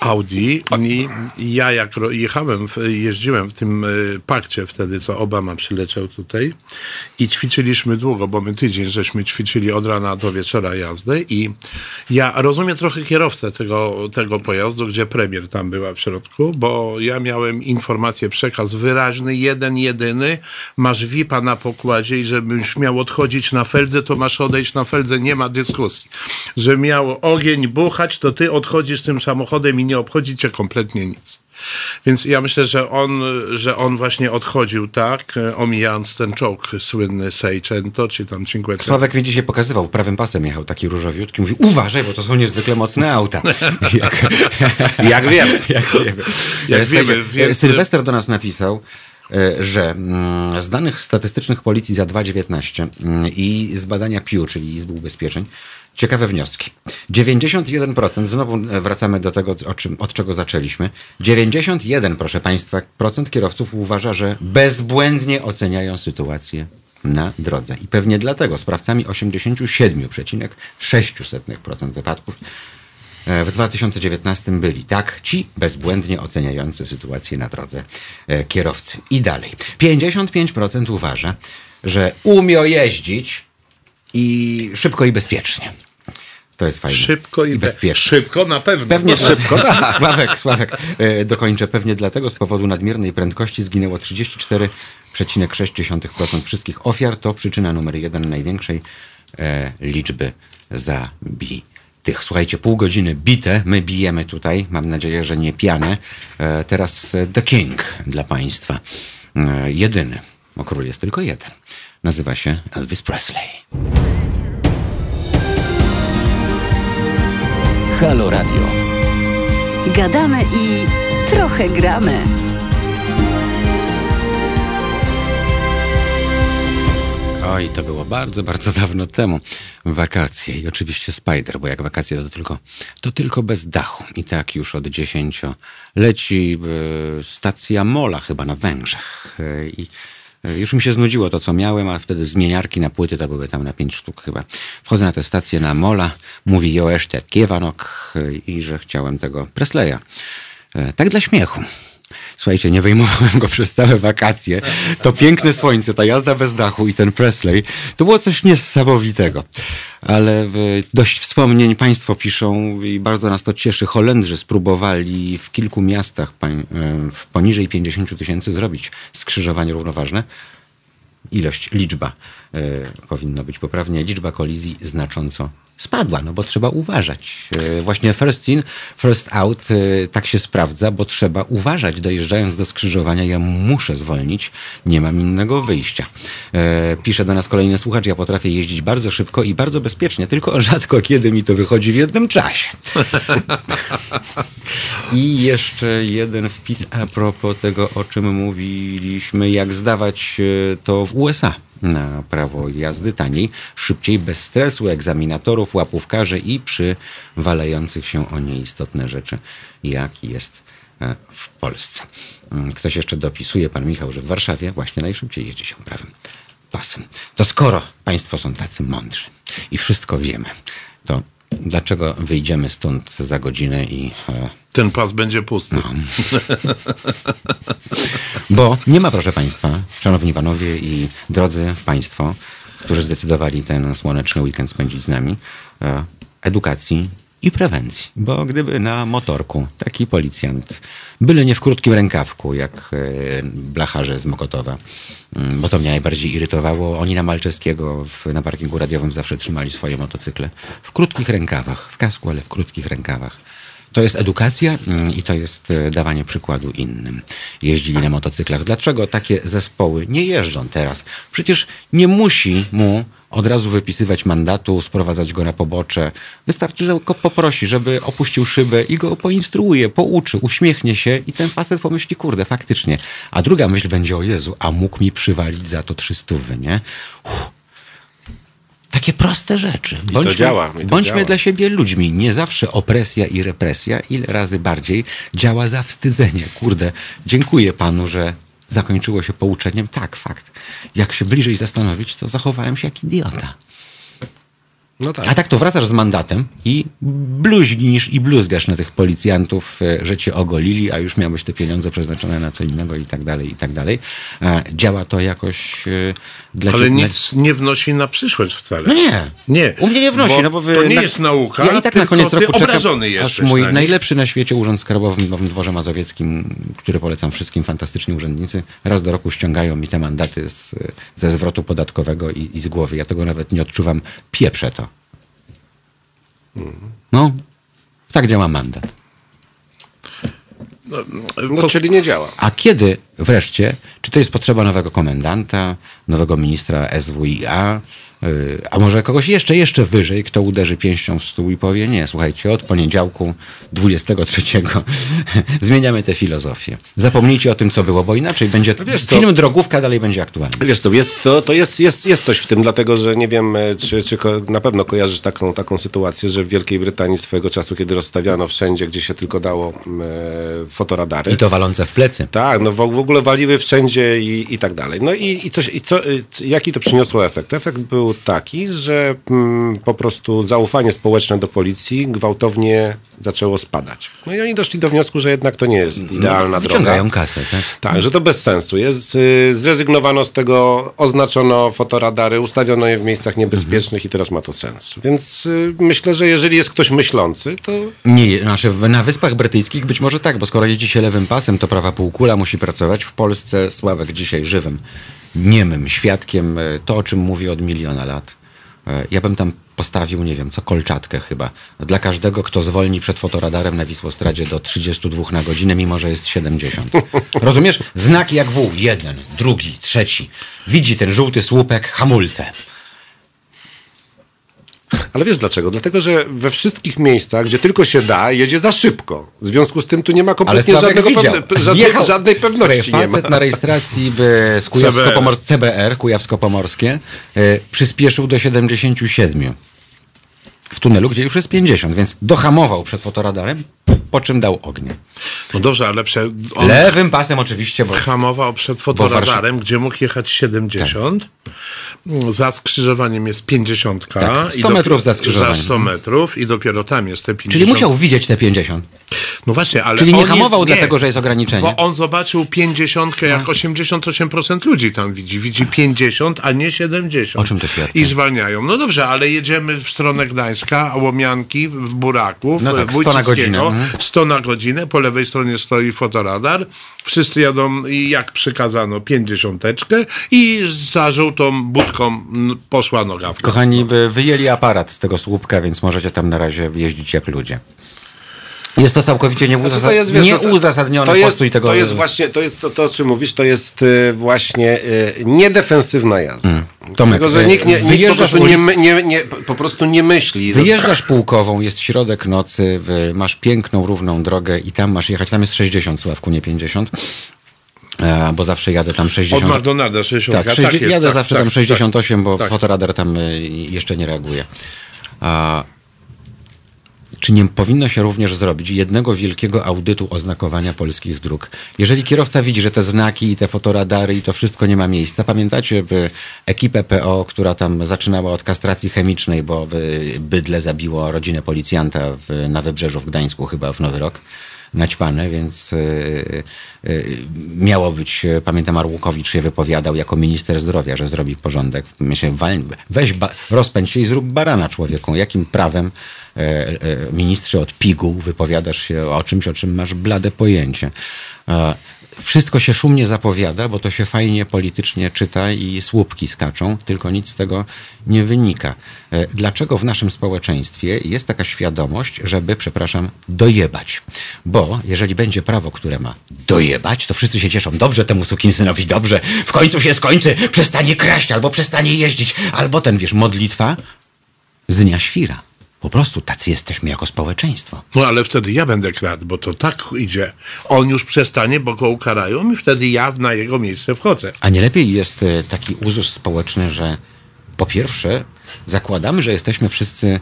Audi i ja jak jechałem, jeździłem w tym e, pakcie wtedy, co Obama przyleciał tutaj i ćwiczyliśmy długo, bo my tydzień żeśmy ćwiczyli od rana do wieczora jazdę i ja rozumiem trochę kierowcę tego, tego pojazdu, gdzie premier tam była w środku, bo ja miałem informację, przekaz wyraźny, jeden, jedyny, masz VIP-a na pokładzie i żebyś miał odchodzić na feldze, to masz odejść na feldze, nie ma dyskusji. Że miał ogień buchać, to ty odchodzisz tym samochodem i nie obchodzi cię kompletnie nic. Więc ja myślę, że on, że on właśnie odchodził tak, e, omijając ten czołg słynny Seicento, czy tam Cinquecento. Sławek mi dzisiaj pokazywał, prawym pasem jechał taki różowiutki, mówi uważaj, bo to są niezwykle mocne auta. (laughs) Jak, (laughs) Jak wiemy. (laughs) jak wiemy. Jak E, wiemy, więc- e, Sylwester do nas napisał, e, że mm, z danych statystycznych policji za 2019 mm, i z badania PIU, czyli Izby Ubezpieczeń, ciekawe wnioski. 91%, znowu e, wracamy do tego, o czym, od czego zaczęliśmy. 91, proszę Państwa, procent kierowców uważa, że bezbłędnie oceniają sytuację na drodze. I pewnie dlatego sprawcami 87,6% wypadków e, w 2019 byli tak ci bezbłędnie oceniający sytuację na drodze e, kierowcy. I dalej. 55% uważa, że umie jeździć i szybko i bezpiecznie. To jest fajne. Szybko i, be- bezpiecznie. Szybko na pewno. Pewnie szybko. (laughs) Sławek, Sławek, e, dokończę. Pewnie dlatego z powodu nadmiernej prędkości zginęło 34,6% wszystkich ofiar. To przyczyna numer jeden największej e, liczby zabitych. Słuchajcie, pół godziny bite. My bijemy tutaj. Mam nadzieję, że nie piane. E, teraz The King dla Państwa. E, jedyny. Bo król jest tylko jeden. Nazywa się Elvis Presley. Halo Radio. Gadamy i trochę gramy. Oj, to było bardzo, bardzo dawno temu. Wakacje i oczywiście Spider, bo jak wakacje to tylko, to tylko bez dachu. I tak już od dziesięcioleci e, stacja Mola chyba na Węgrzech. I e, już mi się znudziło to, co miałem, a wtedy zmieniarki na płyty to były tam na pięć sztuk chyba. Wchodzę na tę stację na Mola, mówi Joeszte Kiewanok e, i że chciałem tego Presleya. E, Tak dla śmiechu. Słuchajcie, nie wyjmowałem go przez całe wakacje. To piękne słońce, ta jazda bez dachu i ten Presley, to było coś niesamowitego. Ale e, dość wspomnień Państwo piszą i bardzo nas to cieszy. Holendrzy spróbowali w kilku miastach e, poniżej 50 tysięcy zrobić skrzyżowanie równoważne ilość, liczba powinno być poprawnie, liczba kolizji znacząco spadła, no bo trzeba uważać. E, właśnie first in, first out e, tak się sprawdza, bo trzeba uważać. Dojeżdżając do skrzyżowania, ja muszę zwolnić, nie mam innego wyjścia. E, pisze do nas kolejny słuchacz, ja potrafię jeździć bardzo szybko i bardzo bezpiecznie, tylko (laughs) rzadko kiedy mi to wychodzi w jednym czasie. I jeszcze jeden wpis a propos tego, o czym mówiliśmy, jak zdawać to w USA na prawo jazdy taniej, szybciej, bez stresu egzaminatorów, łapówkarzy i przy walejących się o nieistotne rzeczy, jak jest e, w Polsce. Mm, Ktoś jeszcze dopisuje, pan Michał, że w Warszawie właśnie najszybciej jeździ się prawym pasem. To skoro państwo są tacy mądrzy i wszystko wiemy, to dlaczego wyjdziemy stąd za godzinę i e, Ten pas będzie pusty. Bo nie ma, proszę Państwa, szanowni panowie i drodzy Państwo, którzy zdecydowali ten słoneczny weekend spędzić z nami, e, edukacji i prewencji. Bo gdyby na motorku taki policjant, byle nie w krótkim rękawku, jak e, blacharze z Mokotowa, mm, bo to mnie najbardziej irytowało, oni na Malczeskiego w, na parkingu radiowym zawsze trzymali swoje motocykle w krótkich rękawach, w kasku, ale w krótkich rękawach. To jest edukacja mm, i to jest e, dawanie przykładu innym. Jeździli na motocyklach. Dlaczego takie zespoły nie jeżdżą teraz? Przecież nie musi mu od razu wypisywać mandatu, sprowadzać go na pobocze. Wystarczy, że go poprosi, żeby opuścił szybę i go poinstruuje, pouczy, uśmiechnie się i ten facet pomyśli, kurde, faktycznie. A druga myśl będzie, o Jezu, a mógł mi przywalić za to trzystówy, nie? Uff. Takie proste rzeczy. to działa, bądźmy działa. dla siebie ludźmi. Nie zawsze opresja i represja, ile razy bardziej działa zawstydzenie. Kurde, dziękuję panu, że zakończyło się pouczeniem. Tak, fakt. Jak się bliżej zastanowić, to zachowałem się jak idiota. No tak. A tak to wracasz z mandatem i bluźnisz i bluzgasz na tych policjantów, e, że cię ogolili, a już miałeś te pieniądze przeznaczone na co innego i tak dalej, i tak dalej. A działa to jakoś e, dla Ale nic nie wnosi na przyszłość wcale. No nie. Nie. U mnie nie wnosi, Bo no bo wy, to nie na- jest nauka, Ja i tak na koniec roku czekam, obrażony aż mój na najlepszy na świecie urząd skarbowy w Nowym Dworze Mazowieckim, który polecam wszystkim, fantastyczni urzędnicy, raz do roku ściągają mi te mandaty z, ze zwrotu podatkowego i, i z głowy. Ja tego nawet nie odczuwam. Pieprzę to. No, tak działa mandat. No, Pos- czyli nie działa. A kiedy wreszcie, czy to jest potrzeba nowego komendanta, nowego ministra SWIA, yy, a może kogoś jeszcze, jeszcze wyżej, kto uderzy pięścią w stół i powie, nie, słuchajcie, od poniedziałku 23 (laughs) zmieniamy tę filozofię. Zapomnijcie o tym, co było, bo inaczej będzie No wiesz co? film Drogówka dalej będzie aktualny. Wiesz to, jest, to, to jest, jest, jest coś w tym, dlatego że nie wiem, e, czy, czy na pewno kojarzysz taką, taką sytuację, że w Wielkiej Brytanii swego czasu, kiedy rozstawiano wszędzie, gdzie się tylko dało e, fotoradary. I to walące w plecy. Tak, no w, w ogóle waliły wszędzie i, i tak dalej. No i, i, coś, i co, y, jaki to przyniosło efekt? Efekt był taki, że mm, po prostu zaufanie społeczne do policji gwałtownie zaczęło spadać. No i oni doszli do wniosku, że jednak to nie jest idealna droga. Wyciągają kasę, tak? Tak, że to bez sensu jest. Y, Zrezygnowano z tego, oznaczono fotoradary, ustawiono je w miejscach niebezpiecznych i teraz ma to sens. Więc y, myślę, że jeżeli jest ktoś myślący, to Nie, znaczy na Wyspach Brytyjskich być może tak, bo skoro jedzie się lewym pasem, to prawa półkula musi pracować. W Polsce Sławek dzisiaj żywym, niemym świadkiem, e, to o czym mówię od miliona lat. E, Ja bym tam postawił, nie wiem, co kolczatkę chyba. Dla każdego, kto zwolni przed fotoradarem na Wisłostradzie do 32 na godzinę, mimo że jest 70. Rozumiesz? Znak jak wół. Jeden, drugi, trzeci. Widzi ten żółty słupek, hamulce. Ale wiesz dlaczego? Dlatego, że we wszystkich miejscach, gdzie tylko się da, jedzie za szybko. W związku z tym tu nie ma Ale kompletnie żadnego widział. pewne, żadnej, żadnej pewności Słuchaj, nie ma. facet na rejestracji by z (laughs) Kujawsko-Pomors... CBR, Kujawsko-Pomorskie, y, przyspieszył do 77. W tunelu, gdzie już jest 50, więc dohamował przed fotoradarem, po czym dał ognie. No dobrze, ale prze, on Lewym pasem oczywiście, bo hamował przed fotoradarem, gdzie mógł jechać 70. Za skrzyżowaniem jest 50. Tak, 100 i metrów za skrzyżowaniem. Za 100 metrów i dopiero tam jest te 50. Czyli musiał widzieć te 50. No właśnie, ale Czyli nie on hamował jest, dlatego, że jest ograniczenie. Bo on zobaczył 50, jak 88% ludzi tam widzi. Widzi 50, a nie 70. O czym to świadczy? I zwalniają. No dobrze, ale jedziemy w stronę Gdańska, a Łomianki w Buraków, No tak, w 100 na godzinę, mhm. 100 na godzinę, po lewej stronie stoi fotoradar, wszyscy jadą jak przykazano 50 i za żółtą budką poszła noga. Kochani, wy- wyjęli aparat z tego słupka, więc możecie tam na razie jeździć jak ludzie. Jest to całkowicie Znaczy, nieuzasa- to jest, wiesz, no to- nieuzasadniony to jest, postój tego... To jest właśnie, to jest to, to o czym mówisz, to jest y, właśnie y, niedefensywna jazda. Mm. Tomek, Tylko, że y, nikt, nie, nikt po, prostu nie, nie, nie, po prostu nie myśli. Wyjeżdżasz pułkową, jest środek nocy, wy- masz piękną, równą drogę i tam masz jechać, tam jest 60, Sławku, nie 50. E, bo zawsze jadę tam Od 60. McDonalda 60. Tak, 60, jest, jadę tak, zawsze tak, tam 68, bo tak. fotoradar tam y, jeszcze nie reaguje. Czy nie powinno się również zrobić jednego wielkiego audytu oznakowania polskich dróg? Jeżeli kierowca widzi, że te znaki i te fotoradary i to wszystko nie ma miejsca, pamiętacie by ekipę PO, która tam zaczynała od kastracji chemicznej, bo by bydle zabiło rodzinę policjanta w, na Wybrzeżu w Gdańsku chyba w Nowy Rok? naćpane, więc y, y, miało być, pamiętam Arłukowicz się wypowiadał jako minister zdrowia, że zrobi porządek. Myślę, weź, ba, rozpędź się i zrób barana człowieku. Jakim prawem ministrze od piguł wypowiadasz się o czymś, o czym masz blade pojęcie. E, wszystko się szumnie zapowiada, bo to się fajnie politycznie czyta i słupki skaczą, tylko nic z tego nie wynika. E, Dlaczego w naszym społeczeństwie jest taka świadomość, żeby, przepraszam, dojebać? Bo jeżeli będzie prawo, które ma dojebać, to wszyscy się cieszą. Dobrze temu sukinsynowi, dobrze, w końcu się skończy, przestanie kraść, albo przestanie jeździć, albo ten, wiesz, modlitwa z dnia świra. Po prostu tacy jesteśmy jako społeczeństwo. No ale wtedy ja będę kradł, bo to tak idzie. On już przestanie, bo go ukarają i wtedy ja na jego miejsce wchodzę. A nie lepiej jest e, taki uzus społeczny, że po pierwsze zakładamy, że jesteśmy wszyscy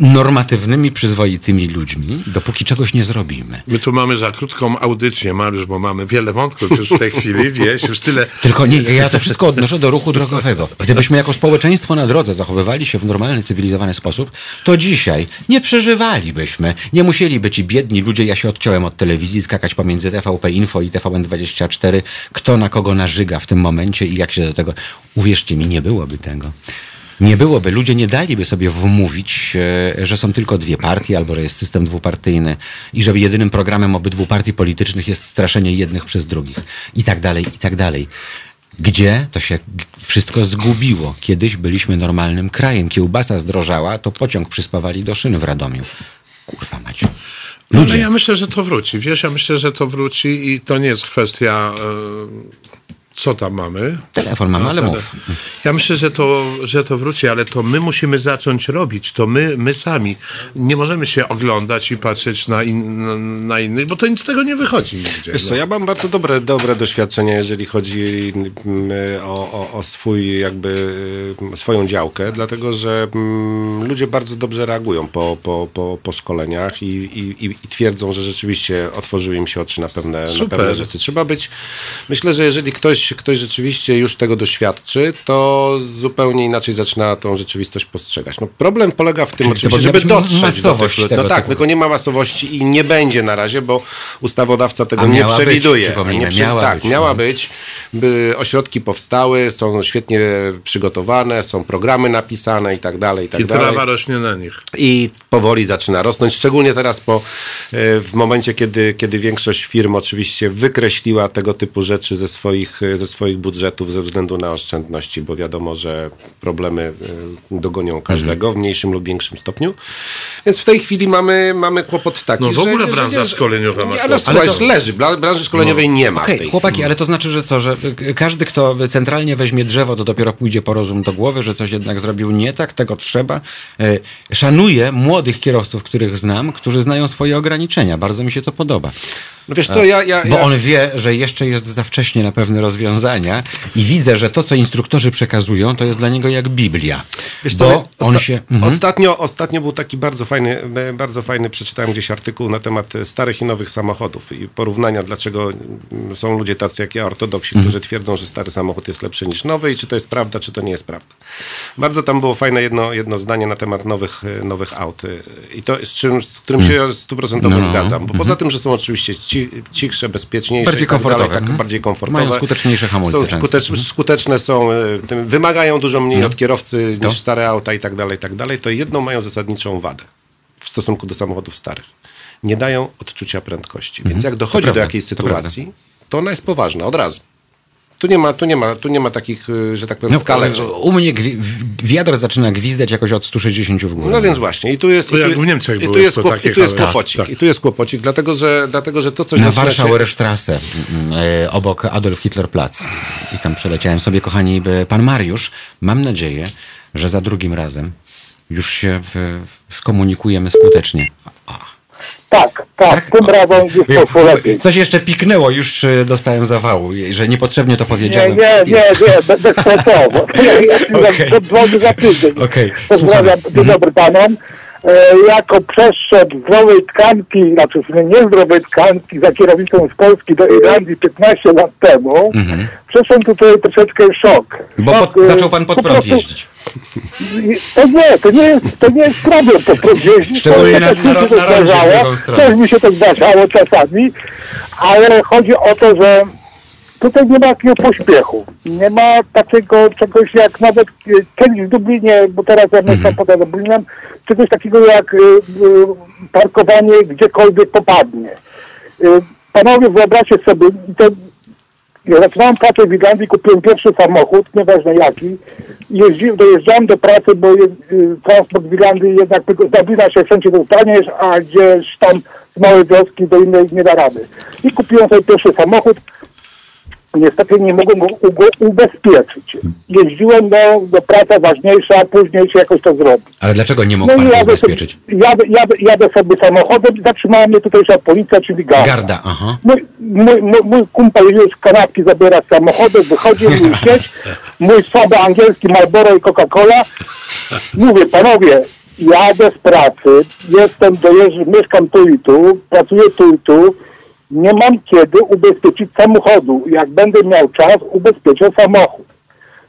normatywnymi, przyzwoitymi ludźmi, dopóki czegoś nie zrobimy. My tu mamy za krótką audycję, Mariusz, bo mamy wiele wątków już w tej chwili, (laughs) wiesz, już tyle... Tylko nie, ja to wszystko odnoszę do ruchu drogowego. Gdybyśmy jako społeczeństwo na drodze zachowywali się w normalny, cywilizowany sposób, to dzisiaj nie przeżywalibyśmy. Nie musieliby ci biedni ludzie, ja się odciąłem od telewizji, skakać pomiędzy TVP Info i TVN24, kto na kogo nażyga w tym momencie i jak się do tego... Uwierzcie mi, nie byłoby tego. Nie byłoby, ludzie nie daliby sobie wmówić, e, że są tylko dwie partie, albo że jest system dwupartyjny i że jedynym programem obydwu partii politycznych jest straszenie jednych przez drugich i tak dalej, i tak dalej. Gdzie to się wszystko zgubiło? Kiedyś byliśmy normalnym krajem. Kiełbasa zdrożała, to pociąg przyspawali do szyny w Radomiu. Kurwa macie. No, ale Ludzie. ja myślę, że to wróci, wiesz, ja myślę, że to wróci i to nie jest kwestia... E, co tam mamy? Telefon mamy, ale tele- mów. Ja myślę, że to, że to wróci, ale to my musimy zacząć robić. To my, my sami. Nie możemy się oglądać i patrzeć na, in, na, na innych, bo to nic z tego nie wychodzi nigdzie. Wiesz co, ja mam bardzo dobre, dobre doświadczenie, jeżeli chodzi mm, o, o, o swój, jakby mm, swoją działkę, dlatego że mm, ludzie bardzo dobrze reagują po, po, po, po szkoleniach i, i, i twierdzą, że rzeczywiście otworzyły im się oczy na pewne, na pewne rzeczy. Trzeba być, myślę, że jeżeli ktoś, ktoś rzeczywiście już tego doświadczy, to zupełnie inaczej zaczyna tą rzeczywistość postrzegać. No, problem polega w tym Czyli to oczywiście, żeby być dotrzeć do tych ludzi. No tak, typu. tylko nie ma masowości i nie będzie na razie, bo ustawodawca tego nie być, przewiduje. przypomnijmy, nie przy- miała tak, być, miała no. być. By ośrodki powstały, są świetnie przygotowane, są programy napisane i tak dalej, i tak I dalej. trawa rośnie na nich. I powoli zaczyna rosnąć, szczególnie teraz po, e, w momencie, kiedy, kiedy większość firm oczywiście wykreśliła tego typu rzeczy ze swoich, ze swoich budżetów ze względu na oszczędności, bo wiadomo, że problemy y, dogonią każdego w mniejszym lub większym stopniu. Więc w tej chwili mamy, mamy kłopot taki, No w że- ogóle że branża nie- szkoleniowa ma Ale słuchaj, to- leży. Bra- Branży szkoleniowej nie ma Okej, tej chłopaki, ale to znaczy, że co, że każdy, kto centralnie weźmie drzewo, to dopiero pójdzie po rozum do głowy, że coś jednak zrobił nie tak, tego trzeba. E, Szanuję młodych kierowców, których znam, którzy znają swoje ograniczenia. Bardzo mi się to podoba. No wiesz co, ja... ja, Bo ja... on wie, że jeszcze jest za wcześnie na pewne rozwiązania i widzę, że to, co instruktorzy przekazują, to jest dla niego jak Biblia. Wiesz bo co, on osta- się... Mhm. ostatnio, ostatnio był taki bardzo fajny, e, bardzo fajny, przeczytałem gdzieś artykuł na temat e, starych i nowych samochodów i porównania, dlaczego mm, są ludzie tacy jak ja, ortodoksi, Mhm. którzy twierdzą, że stary samochód jest lepszy niż nowy i czy to jest prawda, czy to nie jest prawda. Bardzo tam było fajne jedno, jedno zdanie na temat nowych, e, nowych aut e, i to z, czym, z którym się stuprocentowo No, no. zgadzam, bo poza tym, że są oczywiście ci, cichsze, bezpieczniejsze, Bardziej tak dalej, komfortowe, tak, mhm. bardziej komfortowe. Mają skuteczniejsze hamulce Są skutecz, Mhm. skuteczne są, e, tym, wymagają dużo mniej No. od kierowcy To? niż stare auta i tak dalej, i tak dalej, to jedną mają zasadniczą wadę w stosunku do samochodów starych. Nie dają odczucia prędkości. Więc jak dochodzi do Mhm. jakiejś to sytuacji, to ona jest poważna od razu. Tu nie ma, tu nie ma, tu nie ma takich, y, że tak powiem, No, skalek. Że... u mnie gwi- zaczyna gwizdać jakoś od 160 w górę. No więc właśnie. I tu jest, i tu, jak w Niemczech i tu jest, kłop- takie i tu jest kłopocik. Tak. I tu jest kłopocik, dlatego że, dlatego, że to coś Na Warszawę Strasse, e, obok Adolf Hitler Platz. I tam przeleciałem sobie, kochani, pan Mariusz. Mam nadzieję, że za drugim razem już się skomunikujemy skutecznie. A. Tak, tak, tym razem jest poszło lepiej. Coś jeszcze piknęło, już e, dostałem zawału, że niepotrzebnie to Nie, powiedziałem. nie, nie, Jest. nie, be- (laughs) bezpłatowo. Ja, ja ci Okej. okay. za tydzień. Okej, Pozdrawiam, dzień dobry panom. E, jako przeszczep zdrowej tkanki, znaczy niezdrowej tkanki za kierownicą z Polski do Irlandii 15 lat temu, przeszłem tutaj troszeczkę szok. Bo pod, e, zaczął pan pod po prąd prostu- jeździć. To nie, to nie jest, to nie jest problem po prąd jeździć. Szczególnie na- na na drugą stronę. Też mi się to zdarzało czasami, ale chodzi o to, że tutaj nie ma takiego pośpiechu. Nie ma takiego czegoś jak nawet kiedyś w Dublinie, bo teraz ja Mhm. mieszkam poza Dublinem, czegoś takiego jak e, e, parkowanie gdziekolwiek popadnie. E, Panowie, wyobraźcie sobie, to ja zaczynałem pracę w Irlandii, kupiłem pierwszy samochód, nieważne jaki. Jeździłem, dojeżdżałem do pracy, bo je, y, transport w Irlandii jednak tylko z Dublina się wszędzie dostaniesz, a gdzieś tam z małej wioski do innej nie da rady. I kupiłem sobie pierwszy samochód. Niestety nie mogłem go ubezpieczyć. Jeździłem do, do pracy ważniejsza, a później się jakoś to zrobi. Ale dlaczego nie mógł pan No go jadę sobie, ubezpieczyć? jadę, jadę, jadę sobie samochodem, zatrzymała mnie tutejsza policja, czyli garda. Garda, aha. Mój, mój, mój, mój kumpel już kanapki zabiera z samochodu, wychodzi, mój (laughs) sieć, mój słaby angielski Marlboro i Coca-Cola. Mówię, panowie, jadę z pracy, jestem, dojeżdżam, mieszkam tu i tu, pracuję tu i tu, nie mam kiedy ubezpieczyć samochodu. Jak będę miał czas, ubezpieczę samochód.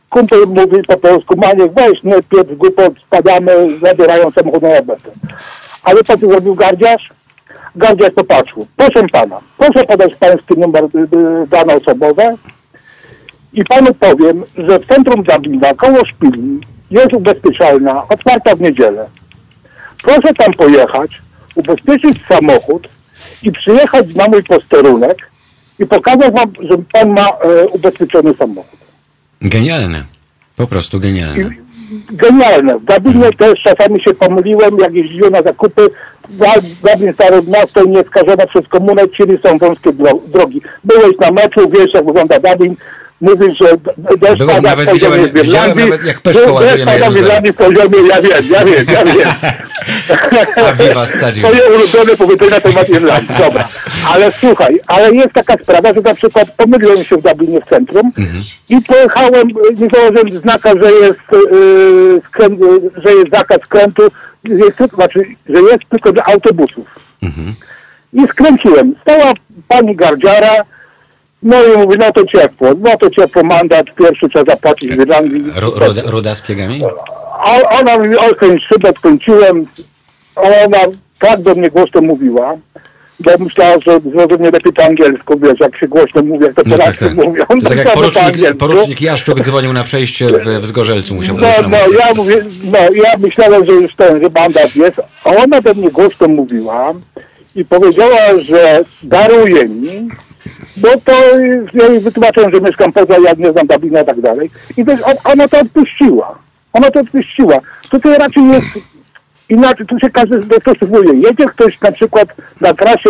Kumpel mówi po polsku, Maniek, weź, nie pieprz głupot, spadamy, zabierają samochód na robotę. Ale co tu zrobił gardziarz? Gardziarz popatrzył. Proszę pana, proszę podać pański numer y, y, dane osobowe i panu powiem, że w centrum Dublina, koło szpili, jest ubezpieczalna, otwarta w niedzielę. Proszę tam pojechać, ubezpieczyć samochód i przyjechać na mój posterunek i pokazać wam, że pan ma e, ubezpieczony samochód. Genialne. Po prostu genialne. Genialne. W Dublinie też czasami się pomyliłem, jak jeździłem na zakupy. Dub- Dublin stare miasto i nieskażone przez komunę, czyli są wąskie dro- drogi. Byłeś na meczu, wiesz jak wygląda Dublin. Mówisz, że deszcz Byłem, pada nawet w poziomie widziałem- w Irlandii. widziałem nawet, jak Peszko że ładuje deszcz na pada w. Irlandii w poziomie, ja wiem, ja wiem, ja wiem. (laughs) A viva stadium. Twoje ulubione powiedzenie na temat Irlandii. Dobra. Ale słuchaj, ale jest taka sprawa, że na przykład pomyliłem się w Dublinie w centrum i pojechałem, nie założyłem znaka, że jest, yy, skręt, yy, że jest zakaz skrętu, jest, tylko- znaczy, że jest tylko dla autobusów. I skręciłem. Stała pani gardziara, no i mówi, no to ciepło, no to ciepło, mandat pierwszy trzeba zapłacić w Irlandii. Ru, ruda, ruda z piegami? A ona mówi, okej, szybę skończyłem. A ona tak do mnie głośno mówiła, bo myślała, że zrozumie lepiej po angielsku, wiesz, jak się głośno mówi, jak to No tak, tak. mówią. To tak jak (laughs) porucznik, porucznik Jaszczuk dzwonił na przejście w, w Zgorzelcu, musiał No, no, ja mówię, no, ja myślałem, że już ten, że mandat jest, a ona do mnie głośno mówiła i powiedziała, że daruje mi Bo to ja jej wytłumaczyłem, że mieszkam poza, ja nie znam Dublina i tak dalej. I on, ona to odpuściła. Ona to odpuściła. Tutaj raczej jest inaczej, tu się każdy dostosowuje. Jedzie ktoś na przykład na trasie,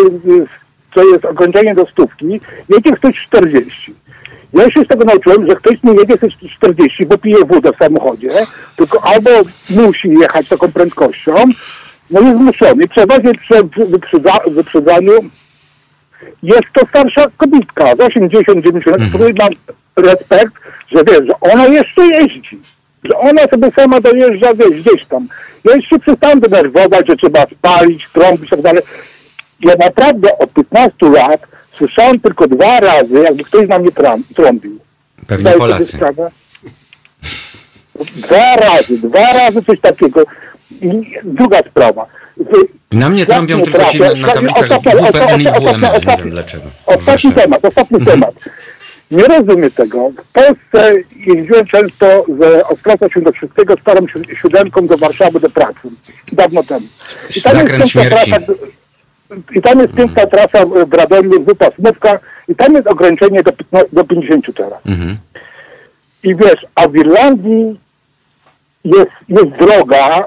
co jest ograniczenie do stówki, jedzie ktoś 40. Ja się z tego nauczyłem, że ktoś nie jedzie też 40, bo pije wódę w samochodzie, tylko albo musi jechać taką prędkością, no jest zmuszony. Przeważnie przy wyprzedza, wyprzedzaniu jest to starsza kobitka z 80-90 lat, której mam respekt, że wiesz, że ona jeszcze jeździ. Że ona sobie sama dojeżdża wiesz, gdzieś tam. Ja się przestałem denerwować, że trzeba spalić, trąbić i tak dalej. Ja naprawdę od 15 lat słyszałem tylko dwa razy, jakby ktoś na mnie trąbił. Pewnie sobie Polacy. Dwa razy, dwa razy coś takiego. I druga sprawa. Na mnie trąbią tylko ci na, tablicach WPN i WML. Nie wiem dlaczego. Ostatni temat, ostatni temat. Nie rozumiem tego. W Polsce jeździłem często z Ostrowca Świętokrzyskiego starą si- siódemką do Warszawy do pracy. Dawno temu. I tam jest Zakręt piękna śmierci. trasa, i tam jest piękna trasa w Radomiu, wypasmówka i tam jest ograniczenie do, do 50 teraz. Mhm. I wiesz, a w Irlandii jest, jest droga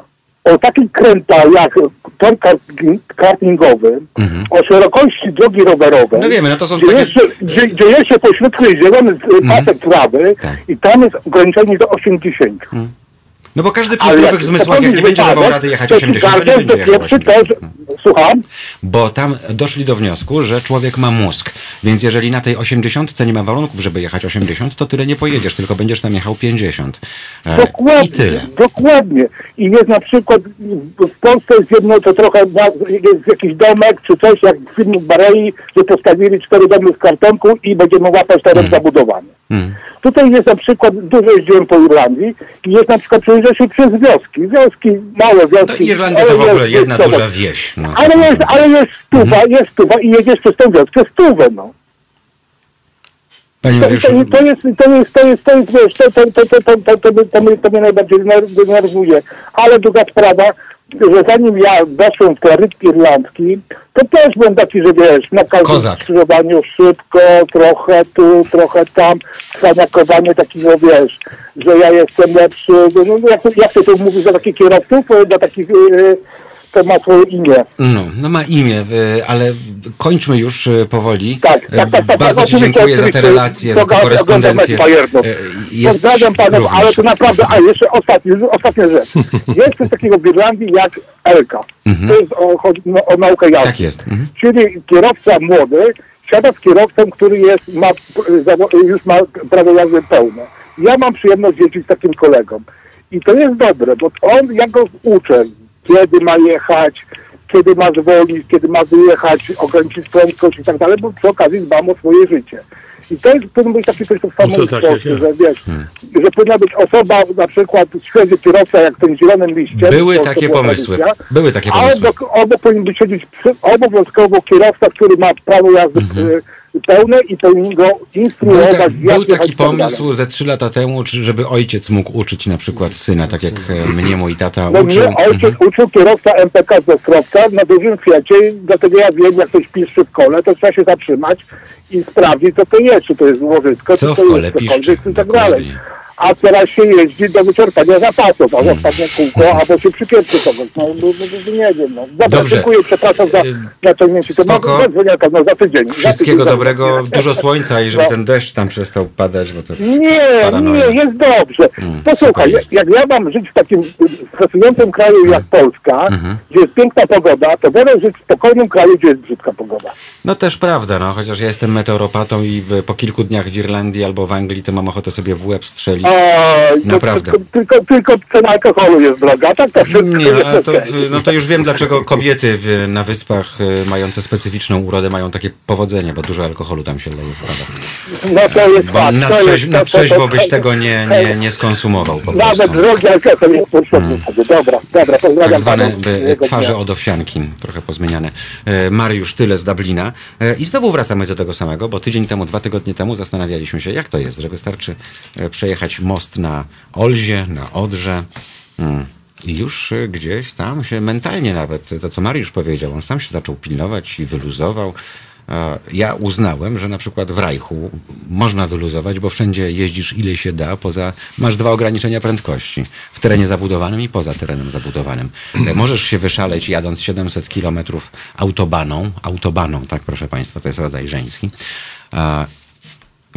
o takiej kręta jak tor karting- kartingowy, o szerokości drogi rowerowej. Mhm. No wiemy, no to są gdzie, takie- jeszcze, gdzie, gdzie jeszcze po środku jest zielony mm. pasek trawy Tak. i tam jest ograniczenie do 80. No bo każdy przy zdrowych zmysłach, jak nie będzie dawał rady jechać 80, to nie będzie jechał pierwszy to, 80. że, Słucham? Bo tam doszli do wniosku, że człowiek ma mózg. Więc jeżeli na tej 80 nie ma warunków, żeby jechać 80, to tyle nie pojedziesz, tylko będziesz tam jechał 50. E, Dokładnie, I tyle. dokładnie. I jest na przykład w Polsce jest jedno, to trochę jest jakiś domek czy coś, jak w filmie Barei, że postawili cztery domy z kartonku i będziemy łapać teren zabudowany. Mm. Tutaj jest na przykład, dużo jeździłem po Irlandii i jest na przykład, przejeżdża się przez wioski. Wioski, małe To wioski. Irlandia to ale w ogóle jedna jest- duża wieś. No. Ale jest, ale jest stuwa, jest stuwa i jedziesz przez tą wioskę stówę, no. Panie To, to, to, jest, to jest, to jest, to jest, wiesz, to, to, to, to, to, to, to, mnie- to, mnie, to mnie najbardziej dener- denerwuje. Ale druga sprawa, że zanim ja weszłem w te rytki irlandzki, to też byłem taki, że wiesz, na każdym skrzyżowaniu szybko, trochę tu, trochę tam, cwaniakowanie takiego, wiesz, że ja jestem lepszy, no, no, jak, jak ty to mówisz do takich kierowców, e, do takich, e, to ma swoje imię. No, no ma imię, ale kończmy już y, powoli. Tak, Y, tak, tak, tak. Bardzo tak, Ci dziękuję za te relacje, za tę korespondencję. Y, Jest Pozdrawiam panów, również. ale to naprawdę, a jeszcze ostatni, ostatnia rzecz. (laughs) Jest coś takiego w Irlandii jak Elka. To jest o, chodzi no, o naukę jazdy. Tak jest. Mhm. Czyli kierowca młody siada z kierowcą, który jest, ma, już ma prawo jazdy pełne. Ja mam przyjemność jeździć z takim kolegą. I to jest dobre, bo on, ja go uczę, kiedy ma jechać, kiedy ma zwolnić, kiedy ma wyjechać, ograniczyć prędkość i tak dalej, bo przy okazji dbam o swoje życie. I to jest, powinno być taki coś samo No tak Polsce, że wiesz, że powinna być osoba, na przykład świeży kierowca, jak ten zielonym liściem. Były takie pomysły. Były takie pomysły. obok, obok powinien być siedzieć przy, obowiązkowo kierowca, który ma prawo jazdy y, pełne i powinien go Mhm. Był, instruować. był jechać taki tak pomysł ze trzy lata temu, czy żeby ojciec mógł uczyć na przykład syna, tak jak e, mnie mój tata No uczył. mnie ojciec uczył kierowca MPK z Ostrowca na dużym Fiacie, i dlatego ja wiem, jak ktoś piszczy w kole, to trzeba się zatrzymać i sprawdzić, co to jest, czy to jest łożysko, Co czy w to kole jest cokolwiek i tak dalej. A teraz się jeździ do wyczerpania zapasów, a ostatnie kółko, albo się przypieprzy kogoś. No, no, no, no nie wiem. No. Dobra, Dobrze. dziękuję, przepraszam za Y, naciągnięcie spoko. tematu. Zadzwonię no, za tydzień. Za Wszystkiego tydzień dobrego, zadzwonię. dużo słońca i żeby No. ten deszcz tam przestał padać, bo to Nie, paranoja. nie, jest dobrze. Mm, Posłuchaj, jest. jak ja mam żyć w takim stresującym kraju jak Polska, Mhm. gdzie jest piękna pogoda, to wolę żyć w spokojnym kraju, gdzie jest brzydka pogoda. No też prawda, no chociaż ja jestem meteoropatą i po kilku dniach w Irlandii albo w Anglii to mam ochotę sobie w łeb strzelić. To Naprawdę. Tylko, tylko, tylko cena alkoholu jest droga, tak to wszystko Nie, jest ale to, no to już wiem, dlaczego kobiety w, na wyspach y, mające specyficzną urodę mają takie powodzenie, bo dużo alkoholu tam się leje. No to jest Bo fakt. na, to trzeź, na to- trzeźwo byś tego nie, nie, nie skonsumował po Nawet prostu. drogi alkohol jest potrzebny sobie. Dobra, dobra, pozdrawiam Tak zwane twarze od owsianki, trochę pozmieniane. E, Mariusz Tyle z Dublina. E, I znowu wracamy do tego samego, bo tydzień temu, dwa tygodnie temu zastanawialiśmy się, jak to jest, że wystarczy e, most na Olzie, na Odrze. Mm. I już e, gdzieś tam się mentalnie nawet, to co Mariusz powiedział, on sam się zaczął pilnować i wyluzował. ja uznałem, że na przykład w Rajchu można wyluzować, bo wszędzie jeździsz ile się da, poza, masz dwa ograniczenia prędkości. W terenie zabudowanym i poza terenem zabudowanym. E, Możesz się wyszaleć jadąc 700 kilometrów autobaną, autobaną, tak proszę Państwa, to jest rodzaj żeński.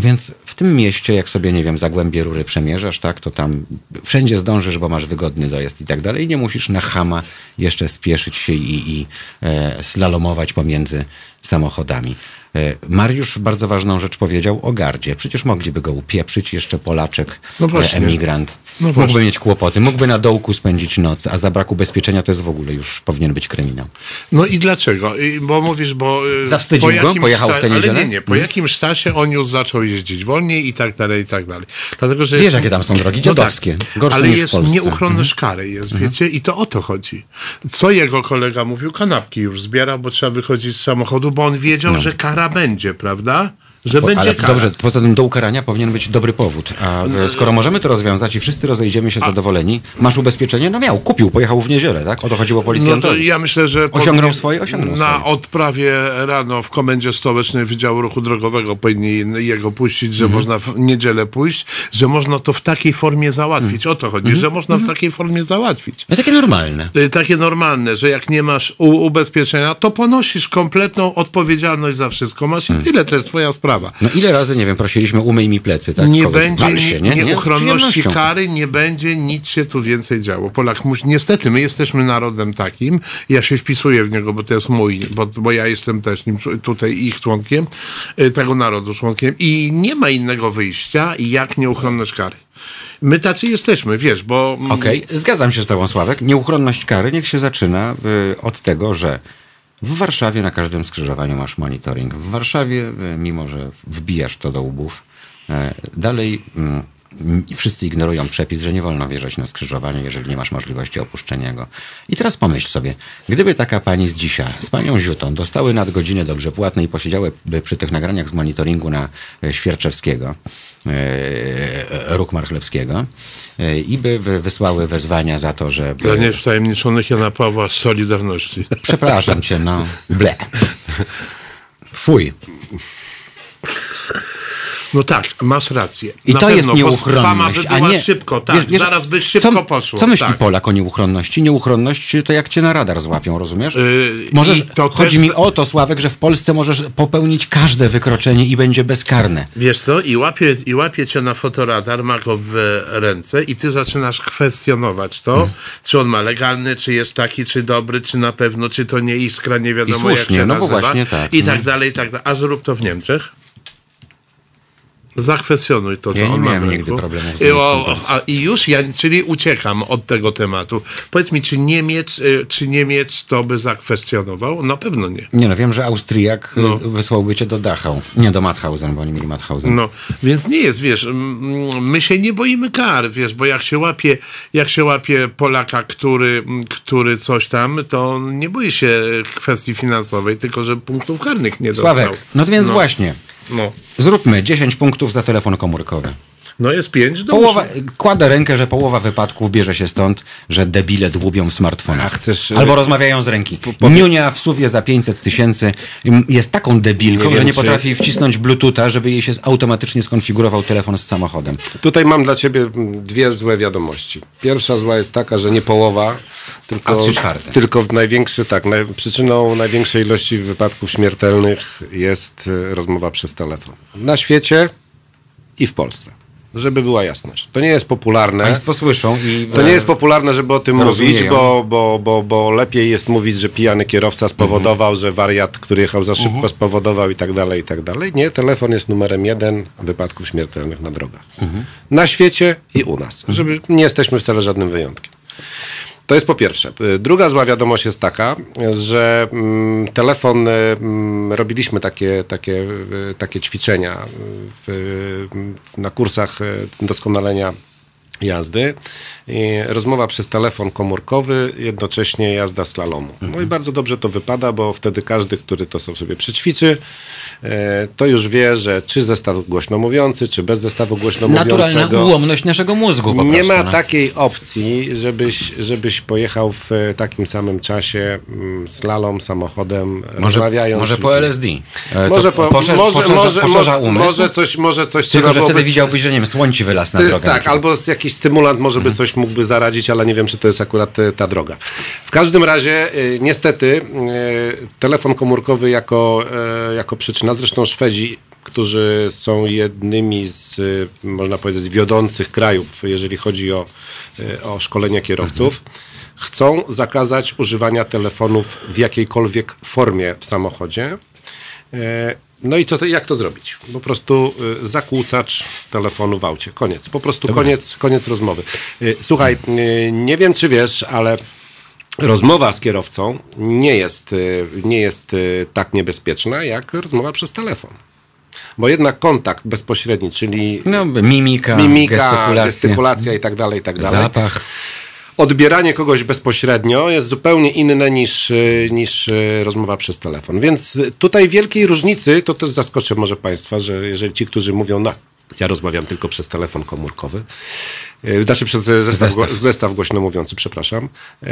Więc w tym mieście, jak sobie, nie wiem, Zagłębie Rury przemierzasz, tak, to tam wszędzie zdążysz, bo masz wygodny dojazd i tak dalej. I nie musisz na chama jeszcze spieszyć się i, i e, slalomować pomiędzy samochodami. E, Mariusz bardzo ważną rzecz powiedział o gardzie. Przecież mogliby go upieprzyć, jeszcze Polaczek, No e, emigrant. No mógłby właśnie. mieć kłopoty, mógłby na dołku spędzić noc, a za brak ubezpieczenia to jest w ogóle już powinien być kryminał. No i dlaczego? Bo mówisz, bo... y, Zawstydził po go? Pojechał w tę Ale niedzielę? nie, nie. Po Mhm. jakimś czasie on już zaczął jeździć wolniej i tak dalej, i tak dalej. Dlatego, że Wiesz, jest- jakie tam są drogi? Dziadowskie. Gorsze ale niż w jest Polsce. Mhm. nieuchronność kary, jest, wiecie? I to o to chodzi. Co jego kolega mówił? Kanapki już zbierał, bo trzeba wychodzić z samochodu, bo on wiedział, że kara będzie, prawda? Że No. Bo- będzie Ale kara. dobrze, poza tym do ukarania powinien być dobry powód. A e, skoro możemy to rozwiązać i wszyscy rozejdziemy się zadowoleni, masz ubezpieczenie? No miał, kupił, pojechał w niedzielę, tak? O to chodziło No to policjantowi. ja myślę, że Osiągnął swoje? Osiągnął Na swoje. odprawie rano w Komendzie Stołecznej Wydziału Ruchu Drogowego powinni jego puścić, że Mhm. można w niedzielę pójść, że można to w takiej formie załatwić. O to chodzi, Mhm. że można w takiej formie załatwić. No takie normalne. Y, Takie normalne, że jak nie masz u- ubezpieczenia, to ponosisz kompletną odpowiedzialność za wszystko. Masz i tyle, to jest twoja sprawa. No ile razy, nie wiem, prosiliśmy umyj mi plecy, tak? nie Kogoś. będzie nie, się, nie? Nie, nieuchronności przyjemnością. kary, nie będzie nic się tu więcej działo. Polak musi, niestety, my jesteśmy narodem takim, ja się wpisuję w niego, bo to jest mój, bo, bo ja jestem też nim, tutaj ich członkiem, y, tego narodu członkiem i nie ma innego wyjścia, jak nieuchronność kary. My tacy jesteśmy, wiesz, bo... mm, Okej, zgadzam się z tobą, Sławek. Nieuchronność kary niech się zaczyna y, od tego, że w Warszawie na każdym skrzyżowaniu masz monitoring. W Warszawie, y, mimo że wbijasz to do łbów, y, dalej mm, wszyscy ignorują przepis, że nie wolno wjeżdżać na skrzyżowanie, jeżeli nie masz możliwości opuszczenia go. I teraz pomyśl sobie, gdyby taka pani z dzisiaj, z panią Ziutą, dostały nadgodziny dobrze płatne i posiedziały przy tych nagraniach z monitoringu na y, Świerczewskiego, e, Róg Marchlewskiego e, i by wy- wysłały wezwania za to, że... Dla niewtajemniczonych Jana Pawła z Solidarności. (laughs) Przepraszam cię, no. Ble. Fuj. No tak, masz rację. I Na to pewno, jest bo nieuchronność. Fama by była szybko, tak. Wiesz- wiesz, zaraz by szybko co, poszło. Co myśli tak. Polak o nieuchronności? Nieuchronność to jak cię na radar złapią, rozumiesz? Yy, możesz, chodzi też- mi o to, Sławek, że w Polsce możesz popełnić każde wykroczenie i będzie bezkarne. Wiesz co, i łapie, i łapie cię na fotoradar, ma go w ręce i ty zaczynasz kwestionować to, Hmm. czy on ma legalny, czy jest taki, czy dobry, czy na pewno, czy to nie iskra, nie wiadomo I słusznie, jak się no bo nazywa. właśnie tak, I no. tak dalej, i tak dalej. A zrób to w Niemczech. Zakwestionuj to, co Ja nie on ma miałem w nigdy z I, o, a, I już ja, czyli uciekam od tego tematu. Powiedz mi, czy Niemiec, y, czy Niemiec to by zakwestionował? Na pewno nie. Nie no, wiem, że Austriak No. no. wysłałby cię do Dachau. Nie, do Mauthausen, bo oni mieli Mauthausen. No, więc nie jest, wiesz, my się nie boimy kar, wiesz, bo jak się łapie, jak się łapie Polaka, który, który coś tam, to nie boi się kwestii finansowej, tylko że punktów karnych nie dostał. Sławek, no więc no, właśnie. No, Zróbmy 10 punktów za telefon komórkowy. No jest pięć, do Połowa, kładę rękę, że połowa wypadków bierze się stąd, że debile dłubią w smartfonach. Chcesz, Albo y, rozmawiają z ręki. po- Niunia w suwie za 500 tysięcy jest taką debilką, Nie że nie czy- potrafi wcisnąć bluetootha, żeby jej się automatycznie skonfigurował telefon z samochodem. Tutaj mam dla ciebie mm, dwie złe wiadomości. Pierwsza zła jest taka, że nie połowa, tylko, A trzy czwarte. tylko w największy, tak, naj, przyczyną największej ilości wypadków śmiertelnych jest y, rozmowa przez telefon. Na świecie i w Polsce. Żeby była jasność. To nie jest popularne. Państwo słyszą i... To nie jest popularne, żeby o tym Rozumieją. mówić, bo, bo, bo, bo lepiej jest mówić, że pijany kierowca spowodował, że wariat, który jechał za szybko spowodował i tak dalej, i tak dalej. Nie, telefon jest numerem jeden wypadków śmiertelnych na drogach. Na świecie i u nas. Żeby nie jesteśmy wcale żadnym wyjątkiem. To jest po pierwsze. Y, Druga zła wiadomość jest taka, że mm, telefon, y, mm, robiliśmy takie, takie, y, takie ćwiczenia w, na kursach doskonalenia jazdy i rozmowa przez telefon komórkowy, jednocześnie jazda slalomu. No i bardzo dobrze to wypada, bo wtedy każdy, który to sobie przećwiczy, to już wie, że czy zestaw głośno mówiący, czy bez zestawu głośno mówiącego. Naturalna ułomność naszego mózgu po Nie prostu, ma no. takiej opcji, żebyś, żebyś pojechał w e, takim samym czasie mm, slalom, samochodem, Może, rozmawiając. może po LSD. E, Może, po, poszerz, może, poszerza, może, poszerza może, umysł. może coś, może coś Tylko, że wtedy widziałbyś, że nie wiem, słoń ci wylasł na drogę. na tak, albo jakiś stymulant może Mhm. by coś mógłby zaradzić, ale nie wiem, czy to jest akurat e, ta droga. W każdym razie, e, niestety, e, telefon komórkowy jako, e, jako przyczyna, zresztą Szwedzi, którzy są jednymi z, e, można powiedzieć, z wiodących krajów, jeżeli chodzi o, e, o szkolenie kierowców, chcą zakazać używania telefonów w jakiejkolwiek formie w samochodzie. E, No i co jak to zrobić? Po prostu y, zakłócacz telefonu w aucie. Koniec. Po prostu koniec, koniec rozmowy. Y, Słuchaj, y, nie wiem czy wiesz, ale rozmowa z kierowcą nie jest, y, nie jest y, tak niebezpieczna jak rozmowa przez telefon. Bo jednak kontakt bezpośredni, czyli No, mimika, mimika, gestykulacja, gestykulacja i tak dalej, i tak dalej zapach. odbieranie kogoś bezpośrednio jest zupełnie inne niż, y, niż rozmowa przez telefon. Więc tutaj wielkiej różnicy, to też zaskoczę może Państwa, że jeżeli ci, którzy mówią, no, ja rozmawiam tylko przez telefon komórkowy, znaczy przez zestaw, Zestaw. zestaw. głośno mówiący, przepraszam, y,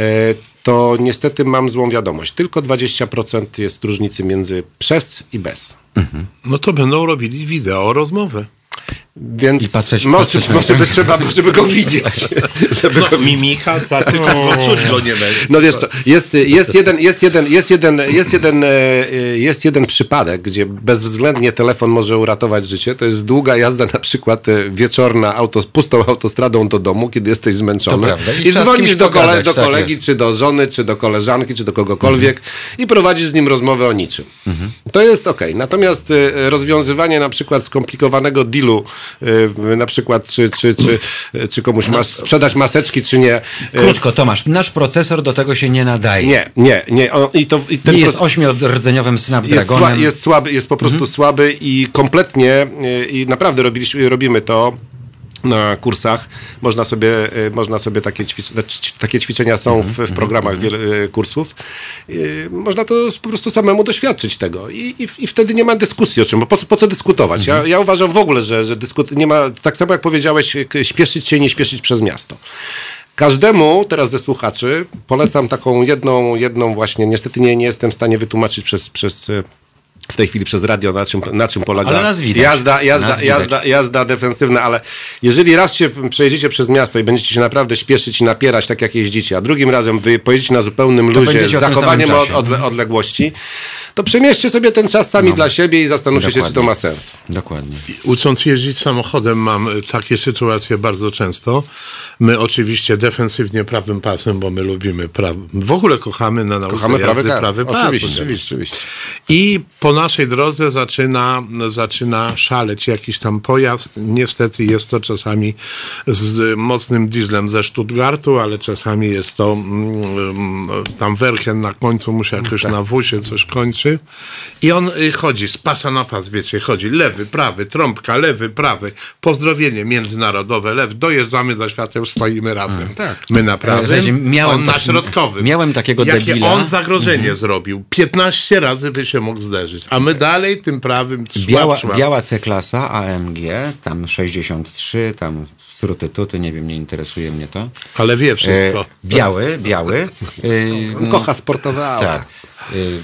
to niestety mam złą wiadomość. Tylko 20% jest różnicy między przez i bez. No to będą robili wideo rozmowę. Więc I patrzeć- może, patrzeć może by trzeba, żeby go widzieć. (laughs) żeby No, go widzieć. mimika, dwa, tylko go czuć go nie będzie. No wiesz co, jest, jest, jeden, jest, jeden, jest, jeden, jest, jeden, e, jest jeden przypadek, gdzie bezwzględnie telefon może uratować życie. To jest długa jazda na przykład e, wieczorna auto, pustą autostradą do domu, kiedy jesteś zmęczony. I I, dzwonisz do, kole, do tak kolegi, jest. czy do żony, czy do koleżanki, czy do kogokolwiek i prowadzisz z nim rozmowę o niczym. Mhm. To jest okej. Natomiast e, rozwiązywanie na przykład skomplikowanego dealu, na przykład czy, czy, czy, czy komuś masz sprzedać maseczki, czy nie. e, Krótko, Tomasz, nasz procesor do tego się nie nadaje. nie, nie, nie. O, I to, i ten Nie jest ośmiordzeniowym jest, sła, Snapdragonem. jest słaby, jest po prostu słaby i kompletnie y, i naprawdę robiliśmy, robimy to na kursach. Można sobie, y, można sobie takie, ćwic- znaczy, takie ćwiczenia są w, w programach wiele, y, kursów. Y, Można to po prostu samemu doświadczyć tego i, i, i wtedy nie ma dyskusji o czym, bo po, co- po co dyskutować? Ja, ja uważam w ogóle, że, że dyskut, nie ma, tak samo jak powiedziałeś, śpieszyć się i nie śpieszyć przez miasto. Każdemu teraz ze słuchaczy polecam taką jedną, jedną właśnie, niestety nie, nie jestem w stanie wytłumaczyć przez, przez w tej chwili przez radio, na czym, na czym polega Ale nas widać. jazda, jazda, Nas widać. jazda, jazda defensywna, ale jeżeli raz się przejedziecie przez miasto i będziecie się naprawdę śpieszyć i napierać tak jak jeździcie, a drugim razem wy pojedziecie na zupełnym luzie z zachowaniem od, odległości, to przemierzcie sobie ten czas sami dla siebie i zastanówcie się, czy to ma sens. Dokładnie. Ucząc jeździć samochodem mam y, takie sytuacje bardzo często. My oczywiście defensywnie prawym pasem, bo my lubimy prawy. W ogóle kochamy na nauce Kochamy prawy jazdy kar. prawy pas. Oczywiście, oczywiście. I po naszej drodze zaczyna, zaczyna szaleć jakiś tam pojazd. Niestety jest to czasami z mocnym dieslem ze Stuttgartu, ale czasami jest to mm, mm, tam werchen na końcu mu się jakoś na wusie coś I on y, chodzi z pasa na pas, wiecie, chodzi lewy, prawy, trąbka, lewy, prawy, pozdrowienie międzynarodowe, lew, dojeżdżamy do świateł, stoimy razem. tak. My na prawym, miałem on na środkowym. miałem takiego Jakie debila. on zagrożenie zrobił. 15 razy by się mógł zderzyć. A my dalej tym prawym szłap, Biała, szłap. biała C-klasa AMG, tam 63, tam struty tuty, nie wiem, nie interesuje mnie to. Ale wie E, wszystko. biały, biały. (laughs) E, Kocha sportowe auta. tak. Y,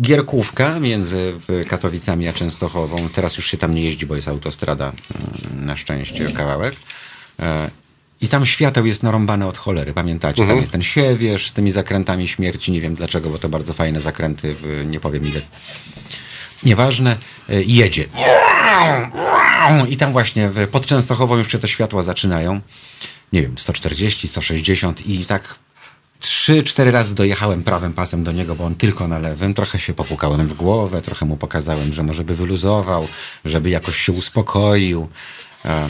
Gierkówka między Katowicami a Częstochową. Teraz już się tam nie jeździ, bo jest autostrada y, na szczęście kawałek. E, I tam świateł jest narąbane od cholery, pamiętacie? Tam jest ten siewierz z tymi zakrętami śmierci. Nie wiem dlaczego, bo to bardzo fajne zakręty, nie powiem ile. Nieważne, y, jedzie. I tam właśnie pod Częstochową już się te światła zaczynają. Nie wiem, 140, 160 i tak trzy, cztery razy dojechałem prawym pasem do niego, bo on tylko na lewym. Trochę się popukałem w głowę, trochę mu pokazałem, że może by wyluzował, żeby jakoś się uspokoił. E,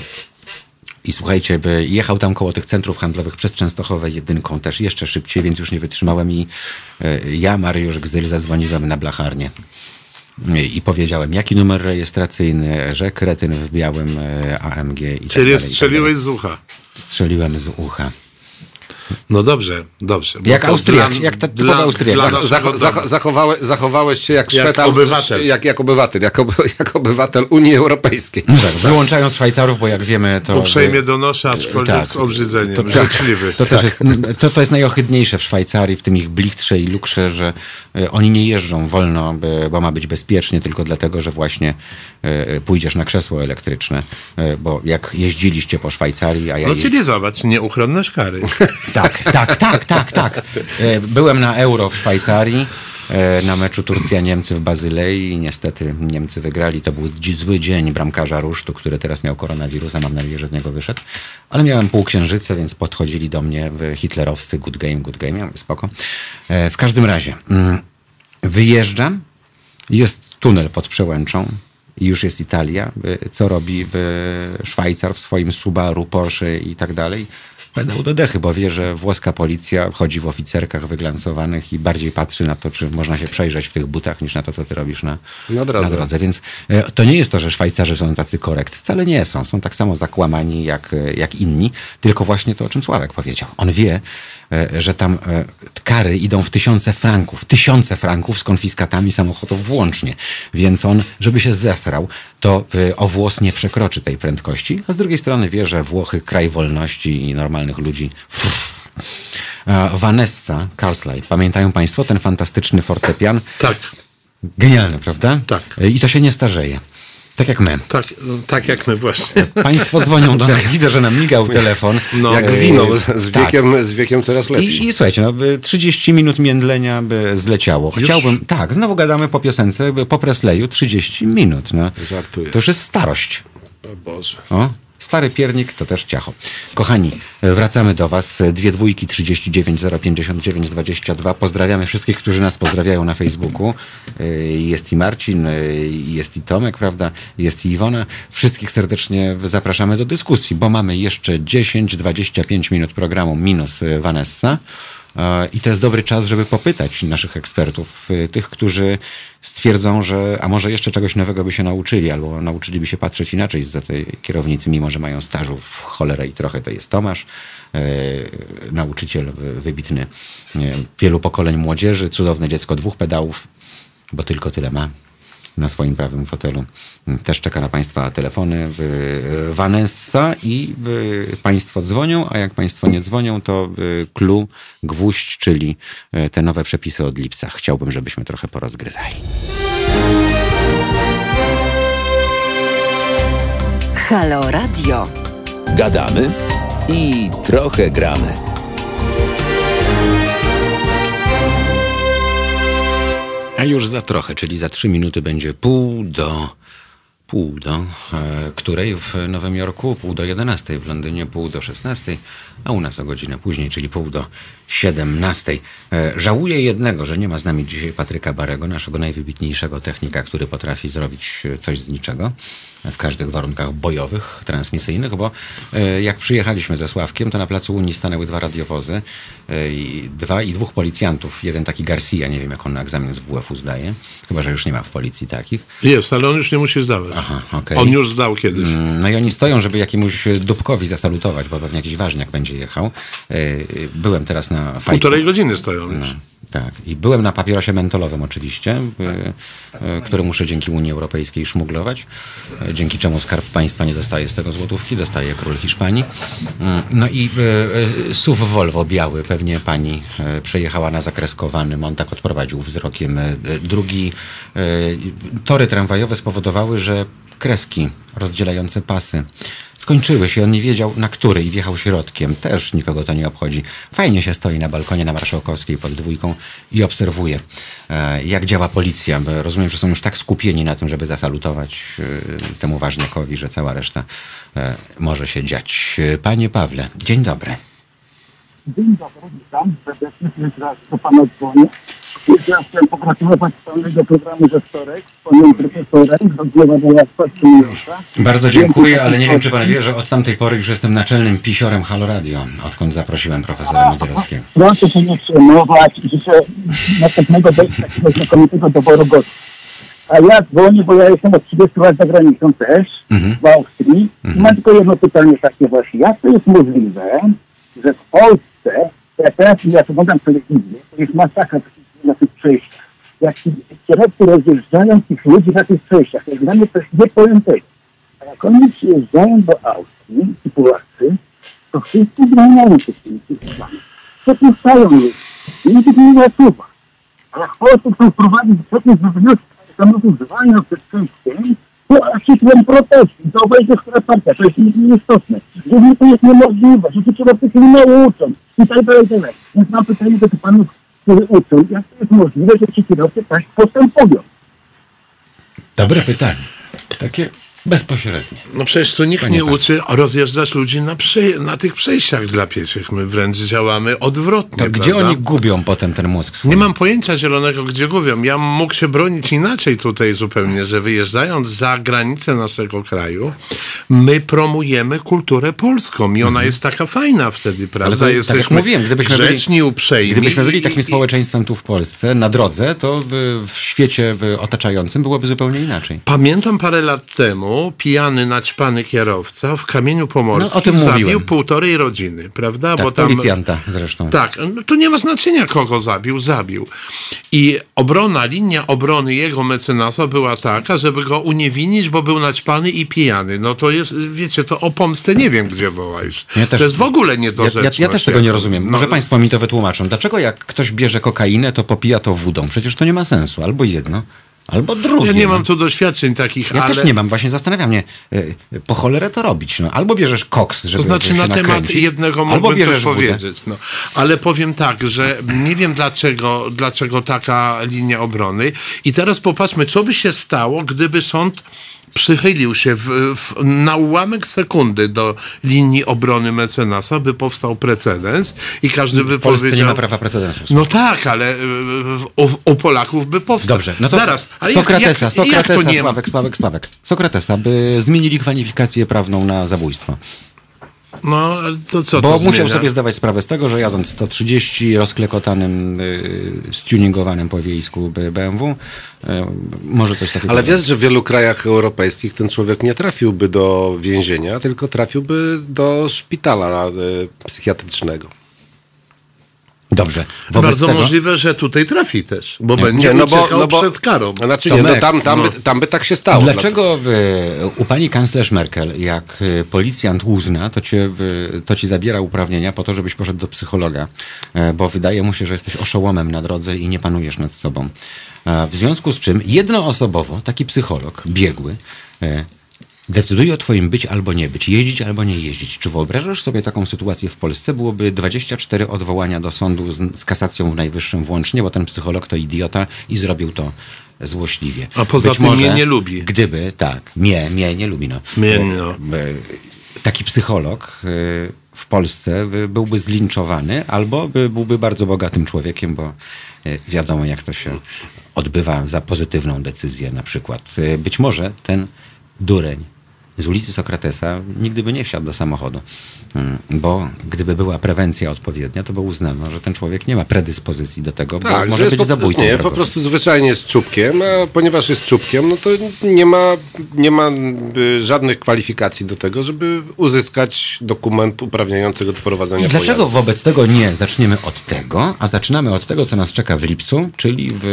I słuchajcie, by jechał tam koło tych centrów handlowych przez Częstochowę jedynką też jeszcze szybciej, więc już nie wytrzymałem i e, ja, Mariusz Gzyl, zadzwoniłem na blacharnię. I powiedziałem, jaki numer rejestracyjny, że kretyn w białym e, AMG i tak Czyli dalej, i tak strzeliłeś z ucha. Strzeliłem z ucha. No dobrze, dobrze. Jak Austriak, jak ta typowy Austriak. Dla Zach- naszego Zacho, domu. zacho, zachowały, zachowałeś się jak, Jak Szwetal, obywatel. Jak, jak obywatel, jak, (laughs) jak obywatel Unii Europejskiej. Tak, wyłączając Szwajcarów, bo jak wiemy, to... Uprzejmie donoszę, aczkolwiek Tak. z obrzydzeniem. To, Życzliwy. to, też jest, to, to jest najohydniejsze w Szwajcarii, w tym ich blichtrze i lukrze, że e, oni nie jeżdżą wolno, by- bo ma być bezpiecznie, tylko dlatego, że właśnie e, pójdziesz na krzesło elektryczne. E, Bo jak jeździliście po Szwajcarii, a ja No je- czyli zobacz, nieuchronność kary. (laughs) (laughs) Tak, tak, tak, tak, tak. E, Byłem na Euro w Szwajcarii. e, Na meczu Turcja-Niemcy w Bazylei i niestety Niemcy wygrali. To był zły dzień bramkarza Rusztu, który teraz miał koronawirusa. Mam nadzieję, że z niego wyszedł. Ale miałem półksiężyce, więc podchodzili do mnie hitlerowcy. Good game, good game. Ja mówię, spoko. E, W każdym razie mm, wyjeżdżam. Jest tunel pod Przełęczą już jest Italia. Co robi Szwajcar w swoim Subaru, Porsche i tak dalej? Do dechy, bo wie, że włoska policja chodzi w oficerkach wyglansowanych i bardziej patrzy na to, czy można się przejrzeć w tych butach, niż na to, co ty robisz na, Na drodze. Na drodze. Więc e, to nie jest to, że Szwajcarzy są tacy korekt. Wcale nie są. Są tak samo zakłamani jak, e, jak inni. Tylko właśnie to, o czym Sławek powiedział. On wie, że tam e, kary idą w tysiące franków. Tysiące franków z konfiskatami samochodów włącznie. Więc on, żeby się zesrał, to e, o włos nie przekroczy tej prędkości. A z drugiej strony wie, że Włochy, kraj wolności i normalnych ludzi. E, Vanessa Carsley. Pamiętają Państwo ten fantastyczny fortepian? Tak, Genialny, prawda? Tak. I to się nie starzeje. Tak jak my. tak, tak jak my właśnie. Państwo dzwonią do nas. (laughs) Widzę, że nam migał telefon. No. Jak wino, z tak. wiekiem, z wiekiem coraz lepszy. I, I słuchajcie, no, by 30 minut międlenia by zleciało. Chciałbym, tak, znowu gadamy po piosence, po Presleyu 30 minut. No. Żartuję. To już jest starość. O Boże. O, stary piernik to też ciacho. Kochani, wracamy do Was. Dwie dwójki 39 059 22. Pozdrawiamy wszystkich, którzy nas pozdrawiają na Facebooku. Y, Jest i Marcin, y, jest i Tomek, prawda? Jest i Iwona. Wszystkich serdecznie zapraszamy do dyskusji, bo mamy jeszcze 10-25 minut programu minus Vanessa. I to jest dobry czas, żeby popytać naszych ekspertów, y, tych, którzy stwierdzą, że a może jeszcze czegoś nowego by się nauczyli, albo nauczyliby się patrzeć inaczej za tej kierownicy, mimo że mają stażu w cholerę i trochę. To jest Tomasz, e, nauczyciel y, wybitny e, wielu pokoleń młodzieży, cudowne dziecko dwóch pedałów, bo tylko tyle ma na swoim prawym fotelu. Też czeka na Państwa telefony w Vanessa i Państwo dzwonią, a jak Państwo nie dzwonią, to Klu, Gwóźdź, czyli e, te nowe przepisy od lipca. Chciałbym, żebyśmy trochę porozgryzali. Halo Radio. Gadamy i trochę gramy. A już za trochę, czyli za trzy minuty będzie pół do pół do e, której w Nowym Jorku, pół do 11, w Londynie pół do 16, a u nas o godzinę później, czyli pół do 17. E, żałuję jednego, że nie ma z nami dzisiaj Patryka Barego, naszego najwybitniejszego technika, który potrafi zrobić coś z niczego w każdych warunkach bojowych, transmisyjnych, bo e, jak przyjechaliśmy ze Sławkiem, to na placu Unii stanęły dwa radiowozy e, i dwa i dwóch policjantów. Jeden taki Garcia, nie wiem jak on na egzamin z WF-u zdaje, chyba że już nie ma w policji takich. Jest, ale on już nie musi zdawać. Aha, okej. On już zdał kiedyś. Mm, No i oni stoją, żeby jakiemuś dupkowi zasalutować, bo pewnie jakiś ważniak będzie jechał. E, Byłem teraz na fajku. Półtorej godziny stoją już. No, tak. I byłem na papierosie mentolowym oczywiście, y, y, który muszę dzięki Unii Europejskiej szmuglować, y, dzięki czemu Skarb Państwa nie dostaje z tego złotówki, dostaje król Hiszpanii. Mm, No i SUV Volvo biały, pewnie pani przejechała na zakreskowanym, on tak odprowadził wzrokiem. Drugi, tory tramwajowe spowodowały, że kreski rozdzielające pasy skończyły się. On nie wiedział na który i wjechał środkiem. Też nikogo to nie obchodzi. Fajnie się stoi na balkonie na Marszałkowskiej pod dwójką i obserwuje, e, jak działa policja. Bo rozumiem, że są już tak skupieni na tym, żeby zasalutować e, temu ważniakowi, że cała reszta e, może się dziać. Panie Pawle, dzień dobry. Dzień dobry, witam serdecznie, jeszcze raz do Pana dzwonię. Jeszcze raz chciałem pogratulować pełnego programu ze wtorek z Panem Profesorem z oddziaływania Sprawcy Miłosza. Bardzo dziękuję, ale nie wiem, czy pan wie, że od tamtej pory już jestem naczelnym pisiorem Halo Radio, odkąd zaprosiłem profesora Modzierowskiego. Proszę się nie przejmować i życzę następnego dojścia takiego znakomitego doboru gości. A ja dzwonię, bo ja jestem od 30 lat za granicą też, w Austrii. I mam tylko jedno pytanie takie właśnie. Jak to jest możliwe, że w Polsce, ja teraz ja oglądam telewizję, to jest masakra na tych przejściach. Jak ci kierowcy rozjeżdżają tych ludzi na tych przejściach, jak dla mnie to jest niepojęte. A jak oni przyjeżdżają do Austrii, ci Polacy, to wszyscy zmieniają się tymi systemami. Przepuszczają ich. I ich nie nasuwa. A jak Polscy chcą wprowadzić przepis do wniosku, samochód zwalnia przed przejściem, to aż się tłem protest. I to obejdzie, która partia. To jest nieistotne. Głównie to jest niemożliwe, że ci kierowcy się nie uczą. I tak dalej, i tak dalej. Więc mam pytanie do tych panów, którzy uczą, jak to jest możliwe, że ci kierowcy tak postępują. Dobre pytanie. Takie bezpośrednie. No przecież tu nikt Panie nie uczy rozjeżdżać ludzi na, na tych przejściach dla pieszych. My wręcz działamy odwrotnie. To gdzie prawda? oni gubią potem ten mózg swój? Nie mam pojęcia zielonego, gdzie gubią. Ja mógł się bronić inaczej tutaj zupełnie, że wyjeżdżając za granicę naszego kraju, my promujemy kulturę polską i ona jest taka fajna wtedy, prawda? Mhm. to, tak jak Jesteśmy mówiłem, gdybyśmy byli- uprzejmi. Gdybyśmy byli takim i- społeczeństwem tu w Polsce, na drodze, to w, świecie otaczającym byłoby zupełnie inaczej. Pamiętam parę lat temu pijany, naćpany kierowca w Kamieniu Pomorskim No, o tym zabił mówiłem. półtorej rodziny, prawda? Tak, policjanta zresztą. Tak, no to nie ma znaczenia, kogo zabił, zabił. I obrona, linia obrony jego mecenasa była taka, żeby go uniewinnić, bo był naćpany i pijany. No to jest, wiecie, to o pomstę nie wiem, gdzie wołać. Ja też- to jest w ogóle Ja, niedorzeczność. ja, ja też tego nie rozumiem. Może No, Państwo mi to wytłumaczą. Dlaczego jak ktoś bierze kokainę, to popija to wódą? Przecież to nie ma sensu. Albo jedno, albo drugie. Ja nie no. mam tu doświadczeń takich, Ja ale... też nie mam, właśnie zastanawiam mnie, po cholerę to robić. No. Albo bierzesz koks, żeby To znaczy na temat jednego albo coś bierzesz wódę. powiedzieć. No. Ale powiem tak, że nie wiem dlaczego, dlaczego taka linia obrony. I teraz popatrzmy, co by się stało, gdyby sąd przychylił się w, w, na ułamek sekundy do linii obrony mecenasa, by powstał precedens i każdy by W Polsce powiedział... nie ma prawa precedensu. No tak, ale u, u Polaków by powstał. Dobrze, no to Zaraz, jak- Sokratesa, jak, jak Sokratesa, to nie ma? Sławek, Sławek, Sławek. Sokratesa, by zmienili kwalifikację prawną na zabójstwo. No, ale to co Bo to musiał sobie zdawać sprawę z tego, że jadąc 130 rozklekotanym, y, stuningowanym po wiejsku BMW, y, może coś takiego... Ale wiesz, że w wielu krajach europejskich ten człowiek nie trafiłby do więzienia, tylko trafiłby do szpitala y, psychiatrycznego. Dobrze. Wobec Bardzo tego, możliwe, że tutaj trafi też, bo Nie, będzie no bo- uciekał no bo- przed karą. Znaczy nie, Tomek, no tam, tam, no. By, tam by tak się stało. Dlaczego y, u pani kanclerz Merkel, jak y, policjant uzna, to, cię, y, to ci zabiera uprawnienia po to, żebyś poszedł do psychologa, y, bo wydaje mu się, że jesteś oszołomem na drodze i nie panujesz nad sobą. E, W związku z czym jednoosobowo taki psycholog biegły y, decyduje o twoim być albo nie być, jeździć albo nie jeździć. Czy wyobrażasz sobie taką sytuację w Polsce? Byłoby 24 odwołania do sądu z, z kasacją w najwyższym włącznie, bo ten psycholog to idiota i zrobił to złośliwie. A poza tym mnie nie lubi. Gdyby, tak, mnie, mnie nie lubi, no. Mnie, no. e, Taki psycholog e, w Polsce by- byłby zlinczowany albo by, byłby bardzo bogatym człowiekiem, bo e, wiadomo jak to się odbywa za pozytywną decyzję na przykład. Być może ten dureń z ulicy Sokratesa nigdy by nie wsiadł do samochodu, Mm, bo gdyby była prewencja odpowiednia, to by uznano, że ten człowiek nie ma predyspozycji do tego, Tak, bo może że być po, zabójcą. Nie, po drogowym. prostu zwyczajnie jest czubkiem, a ponieważ jest czubkiem, no to nie ma, nie ma y, żadnych kwalifikacji do tego, żeby uzyskać dokument uprawniający go do prowadzenia I dlaczego pojazdu. wobec tego nie zaczniemy od tego, a zaczynamy od tego, co nas czeka w lipcu, czyli w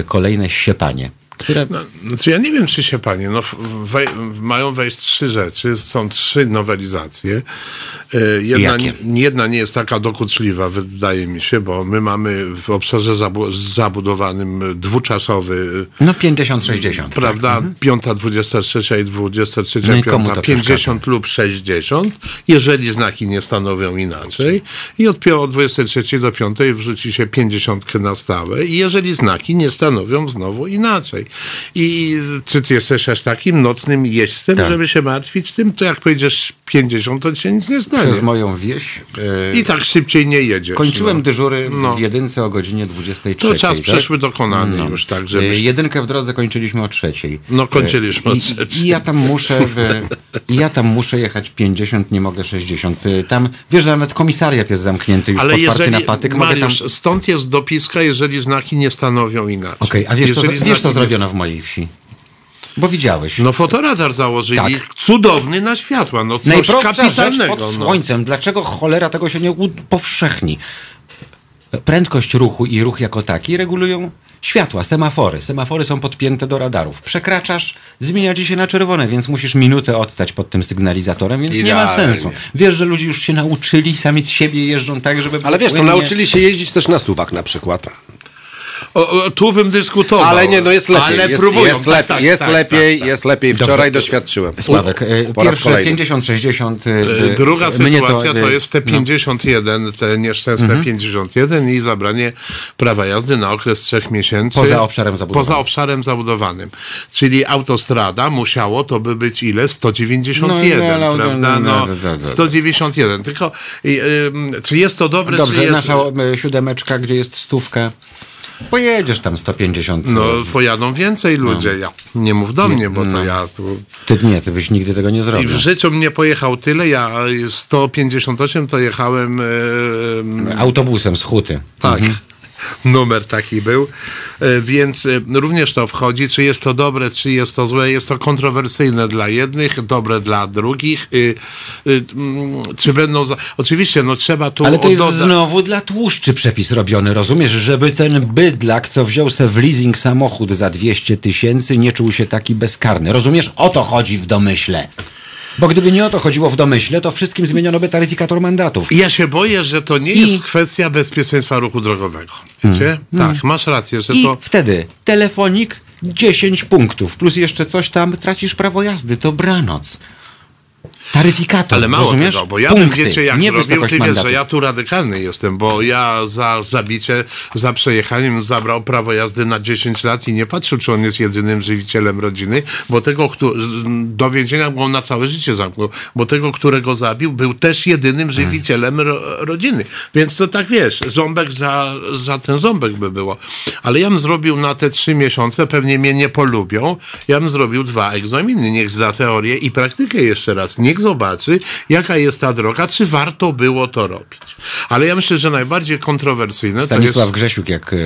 y, kolejne siepanie, które No, znaczy ja nie wiem, czy się panie, no, wej, mają wejść trzy rzeczy, są trzy nowelizacje. E, Jedna, jedna nie jest taka dokuczliwa, wydaje mi się, bo my mamy w obszarze zabu zabudowanym dwuczasowy no 50-60. Prawda? Piąta, dwudziesta trzecia i dwudziesta trzecia, No i komu piąta, to 50 lub 60, jeżeli znaki nie stanowią inaczej. I od 23 do 5 wrzuci się 50 na stałe. I jeżeli znaki nie stanowią znowu inaczej. I czy ty jesteś aż takim nocnym jeźdźcem, Tak. żeby się martwić tym, to jak pojedziesz 50 to cię nic nie stanie. Przez moją wieś. e, I tak szybciej nie jedziesz. Kończyłem no. dyżury No. w jedynce o godzinie 23. To czas tak? przeszły dokonany No. już, tak, E, żebyś... Jedynkę w drodze kończyliśmy o trzeciej. No, kończyliśmy o trzeciej. I ja tam muszę, ja tam muszę jechać 50, nie mogę 60. E, Tam, wiesz, że nawet komisariat jest zamknięty już Ale podparty jeżeli, na patyk. Mogę tam... Mariusz, stąd jest dopiska, jeżeli znaki nie stanowią inaczej. Okej, a wiesz, co, Jeżeli wiesz, co zrobiono w mojej wsi? Bo widziałeś. No fotoradar założyli, Tak. cudowny na światła, no coś Najprostsza rzecz pod no. słońcem. Dlaczego cholera tego się nie upowszechni? Prędkość ruchu i ruch jako taki regulują światła, semafory. Semafory są podpięte do radarów. Przekraczasz, zmienia ci się na czerwone, więc musisz minutę odstać pod tym sygnalizatorem, więc nie ma Idealnie. sensu. Wiesz, że ludzie już się nauczyli, sami z siebie jeżdżą tak, żeby... Ale wiesz, to nauczyli się jeździć też na suwak na przykład. O, o, tu bym dyskutował. Ale nie, no jest lepiej. Ale jest, próbują. jest, tak, lepiej, tak, jest tak, lepiej, tak, tak. jest lepiej. Wczoraj doświadczyłem. Sławek, e, Po raz pierwsze kolejny. 50-60... E, Druga mnie sytuacja to, e, jest te 51, te nieszczęsne Mhm. 51 i zabranie prawa jazdy na okres trzech miesięcy. Poza obszarem zabudowanym. Poza obszarem zabudowanym. Czyli autostrada musiało to by być ile? 191, No, no, no, prawda? no, No, no, no, no, no. 191. Tylko y, y, czy jest to dobre, Dobrze, czy jest... nasza e, siódemeczka, gdzie jest stówka. Pojedziesz tam 150. No, pojadą więcej ludzie. Ja, nie mów do mnie, bo to No. ja tu... Ty nie, ty byś nigdy tego nie I zrobił. w życiu mnie pojechał tyle, ja 158 to jechałem... E, Autobusem z huty. Tak. Numer taki był, E, więc e, również to wchodzi. Czy jest to dobre, czy jest to złe? Jest to kontrowersyjne dla jednych, dobre dla drugich. Y, y, mm, Czy będą. Za... Oczywiście, no trzeba tu. Ale to jest doda- znowu dla tłuszczy przepis robiony, rozumiesz? Żeby ten bydlak, co wziął se w leasing samochód za 200 tysięcy, nie czuł się taki bezkarny. Rozumiesz? O to chodzi w domyśle. Bo gdyby nie o to chodziło w domyśle, to wszystkim zmieniono by taryfikator mandatów. Ja się boję, że to nie I- jest kwestia bezpieczeństwa ruchu drogowego. Wiecie? Tak, masz rację, że I to. wtedy telefonik 10 punktów, plus jeszcze coś tam, tracisz prawo jazdy, dobranoc. Taryfikator, Ale mało rozumiesz? tego, bo ja Punkty, bym, wiecie, jak nie zrobił, wysokość ty wiesz, że ja tu radykalny jestem, bo ja za zabicie, za przejechaniem zabrał prawo jazdy na 10 lat i nie patrzył, czy on jest jedynym żywicielem rodziny, bo tego, kto, do więzienia go na całe życie zamknął, bo tego, którego zabił, był też jedynym żywicielem ro, rodziny. Więc to tak, wiesz, ząbek za, za ten ząbek by było. Ale ja bym zrobił na te trzy miesiące, pewnie mnie nie polubią, ja bym zrobił dwa egzaminy, niech zda teorię i praktykę jeszcze raz, niech zobaczy, jaka jest ta droga, czy warto było to robić. Ale ja myślę, że najbardziej kontrowersyjne Stanisław jest... Grzesiuk, jak e,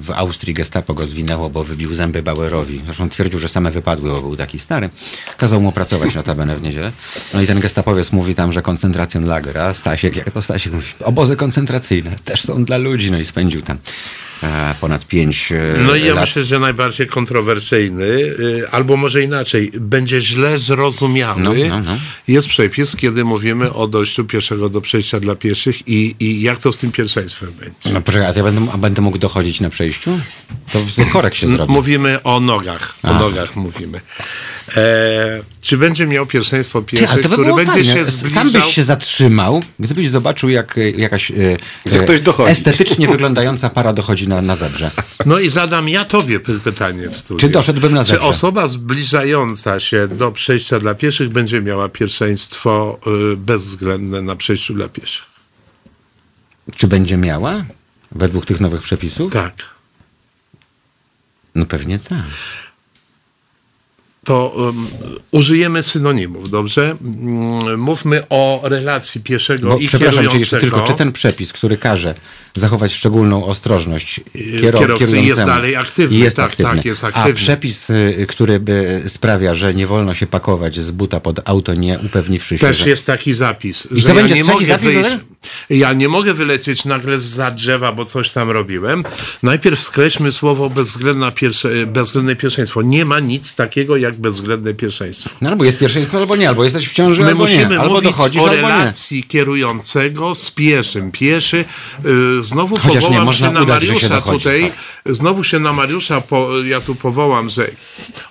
w Austrii gestapo go zwinęło, bo wybił zęby Bauerowi. Zresztą twierdził, że same wypadły, bo był taki stary. Kazał mu pracować notabene w niedzielę. No i ten gestapowiec mówi tam, że koncentracjonlager, a Stasiek, jak to Stasiek mówi, obozy koncentracyjne też są dla ludzi. No i spędził tam ponad pięć e, No i ja lat. myślę, że najbardziej kontrowersyjny, y, albo może inaczej, będzie źle zrozumiały, No, no, no. jest przepis, kiedy mówimy o dojściu pieszego do przejścia dla pieszych i, i jak to z tym pierwszeństwem będzie. No poczekaj, a ja będę, a będę mógł dochodzić na przejściu? To korek się zrobi. Mówimy o nogach, o A. nogach mówimy. E, czy będzie miał pierwszeństwo Ty, ale to by który będzie fajne. się Sam zbliżał? byś się zatrzymał, gdybyś zobaczył, jak e, jakaś e, e, ktoś dochodzi. estetycznie wyglądająca para dochodzi na, na zebrze. No i zadam ja tobie py- pytanie w studiu. Czy doszedłbym na Czy zebrze? osoba zbliżająca się do przejścia dla pieszych będzie miała pierwszeństwo y, bezwzględne na przejściu dla pieszych? Czy będzie miała? Według tych nowych przepisów? Tak. No pewnie tak. To um, użyjemy synonimów, dobrze? Mm, Mówmy o relacji pieszego Bo, i przepraszam cię kierującego. jeszcze tylko, czy ten przepis, który każe zachować szczególną ostrożność kiero, kierowcy kierującemu, jest dalej aktywny, Jest tak, aktywny. tak, jest A aktywny. przepis, y, który by sprawia, że nie wolno się pakować z buta pod auto, nie upewniwszy się, Też że... jest taki zapis. I że to będzie ja nie trzeci mogę zapis wyjść? Ja nie mogę wylecieć nagle za drzewa, bo coś tam robiłem. Najpierw skreślmy słowo bezwzględna pierwsze, bezwzględne pierwszeństwo. Nie ma nic takiego jak bezwzględne pierwszeństwo. No albo jest pierwszeństwo, albo nie, albo jesteś w ciąży, My albo musimy nie. Albo dochodzisz, o nie. relacji kierującego z pieszym. Pieszy, y, znowu Chociaż nie, powołam można się na udać, że się Mariusza dochodzi, tutaj, fakt. znowu się na Mariusza, po, ja tu powołam, że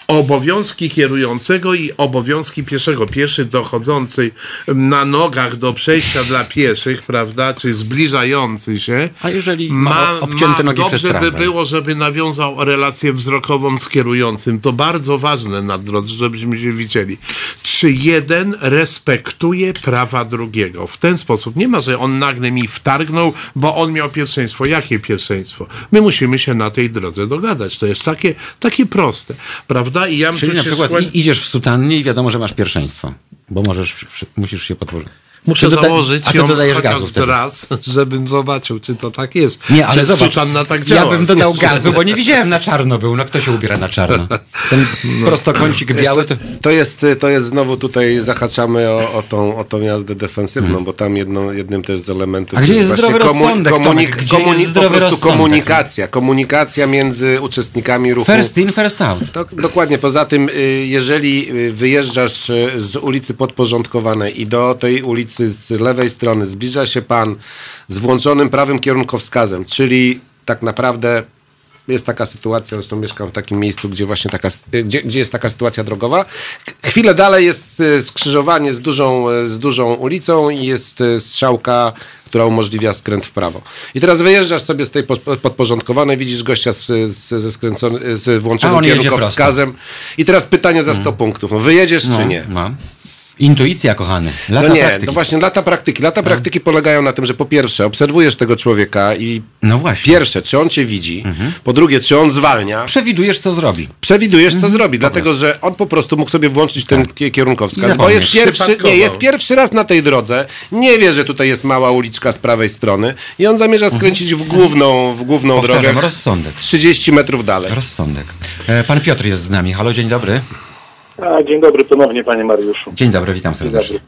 obowiązki kierującego i obowiązki pieszego. Pieszy dochodzący na nogach do przejścia dla pieszych, prawda, czy zbliżający się, A jeżeli ma obcięte nogi przez dobrze by tramwaj? było, żeby nawiązał relację wzrokową z kierującym. To bardzo ważne na drodze, żebyśmy się widzieli. Czy jeden respektuje prawa drugiego? W ten sposób. Nie ma, że on nagle mi wtargnął, bo on miał pierwszeństwo. Jakie pierwszeństwo? My musimy się na tej drodze dogadać. To jest takie, takie proste, prawda? I ja Czyli na przykład i, idziesz w sutannie i wiadomo, że masz pierwszeństwo, bo możesz, musisz się podłożyć. Muszę doda- założyć a ty dodajesz gazu wtedy. raz, żebym zobaczył, czy to tak jest. Nie, ale czy zobacz, sutanna tak ja działa. bym dodał (laughs) gazu, bo nie widziałem na czarno był. No kto się ubiera na czarno? Ten prostokącik biały to... To jest, to jest znowu tutaj zahaczamy o, o, tą, o tą jazdę defensywną, bo tam jedną, jednym też z elementów Hmm. A gdzie jest właśnie zdrowy rozsądek, Tomek? Gdzie jest zdrowy rozsądek? komunikacja. Komunikacja między uczestnikami ruchu. First in, first out. To, dokładnie. Poza tym, y, jeżeli y, wyjeżdżasz y, z ulicy podporządkowanej i do tej ulicy z lewej strony zbliża się pan z włączonym prawym kierunkowskazem, czyli tak naprawdę jest taka sytuacja, zresztą mieszkam w takim miejscu, gdzie właśnie taka, gdzie, gdzie jest taka sytuacja drogowa. Chwilę dalej jest y, skrzyżowanie z dużą, y, z dużą ulicą i jest y, strzałka, która umożliwia skręt w prawo. I teraz wyjeżdżasz sobie z tej podporządkowanej, widzisz gościa z, z, ze skręcony, z włączonym kierunkowskazem i teraz pytanie za 100 punktów. No, wyjedziesz czy nie? No. Intuicja, kochany. Lata No nie, praktyki. no właśnie lata praktyki. Lata praktyki polegają na tym, że po pierwsze obserwujesz tego człowieka i No właśnie. pierwsze, czy on cię widzi, po drugie, czy on zwalnia, Przewidujesz, co zrobi. przewidujesz, co zrobi, dlatego że on po prostu mógł sobie włączyć ten I kierunkowskaz, bo jest pierwszy, nie, jest pierwszy raz na tej drodze, nie wie, że tutaj jest mała uliczka z prawej strony i on zamierza skręcić w główną, w główną Powtarzam, drogę rozsądek. 30 metrów dalej. Rozsądek. E, Pan Piotr jest z nami. Halo, dzień dobry. A, dzień dobry ponownie, panie Mariuszu. Dzień dobry, witam serdecznie.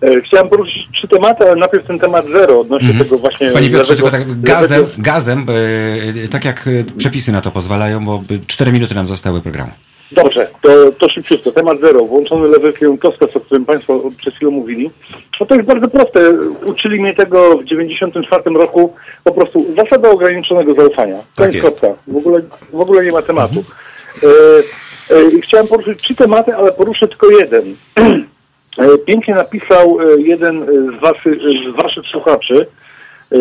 dobry. E, Chciałem poruszyć trzy tematy, ale najpierw ten temat zero odnośnie tego właśnie... Panie Piotrze, tylko tak gazem, lewego- gazem e, tak jak e, przepisy na to pozwalają, bo cztery minuty nam zostały programu. Dobrze, to, to szybciutko. Temat zero. Włączony lewy kierunkowskaz, o którym Państwo przed chwilą mówili. No to jest bardzo proste. Uczyli mnie tego w 94 roku po prostu zasada ograniczonego zaufania. To Tak jest kropka. W ogóle, w ogóle nie ma tematu. Mhm. I chciałem poruszyć trzy tematy, ale poruszę tylko jeden. (clears throat) E, Pięknie napisał e, jeden e, z, wasy, z waszych słuchaczy, e,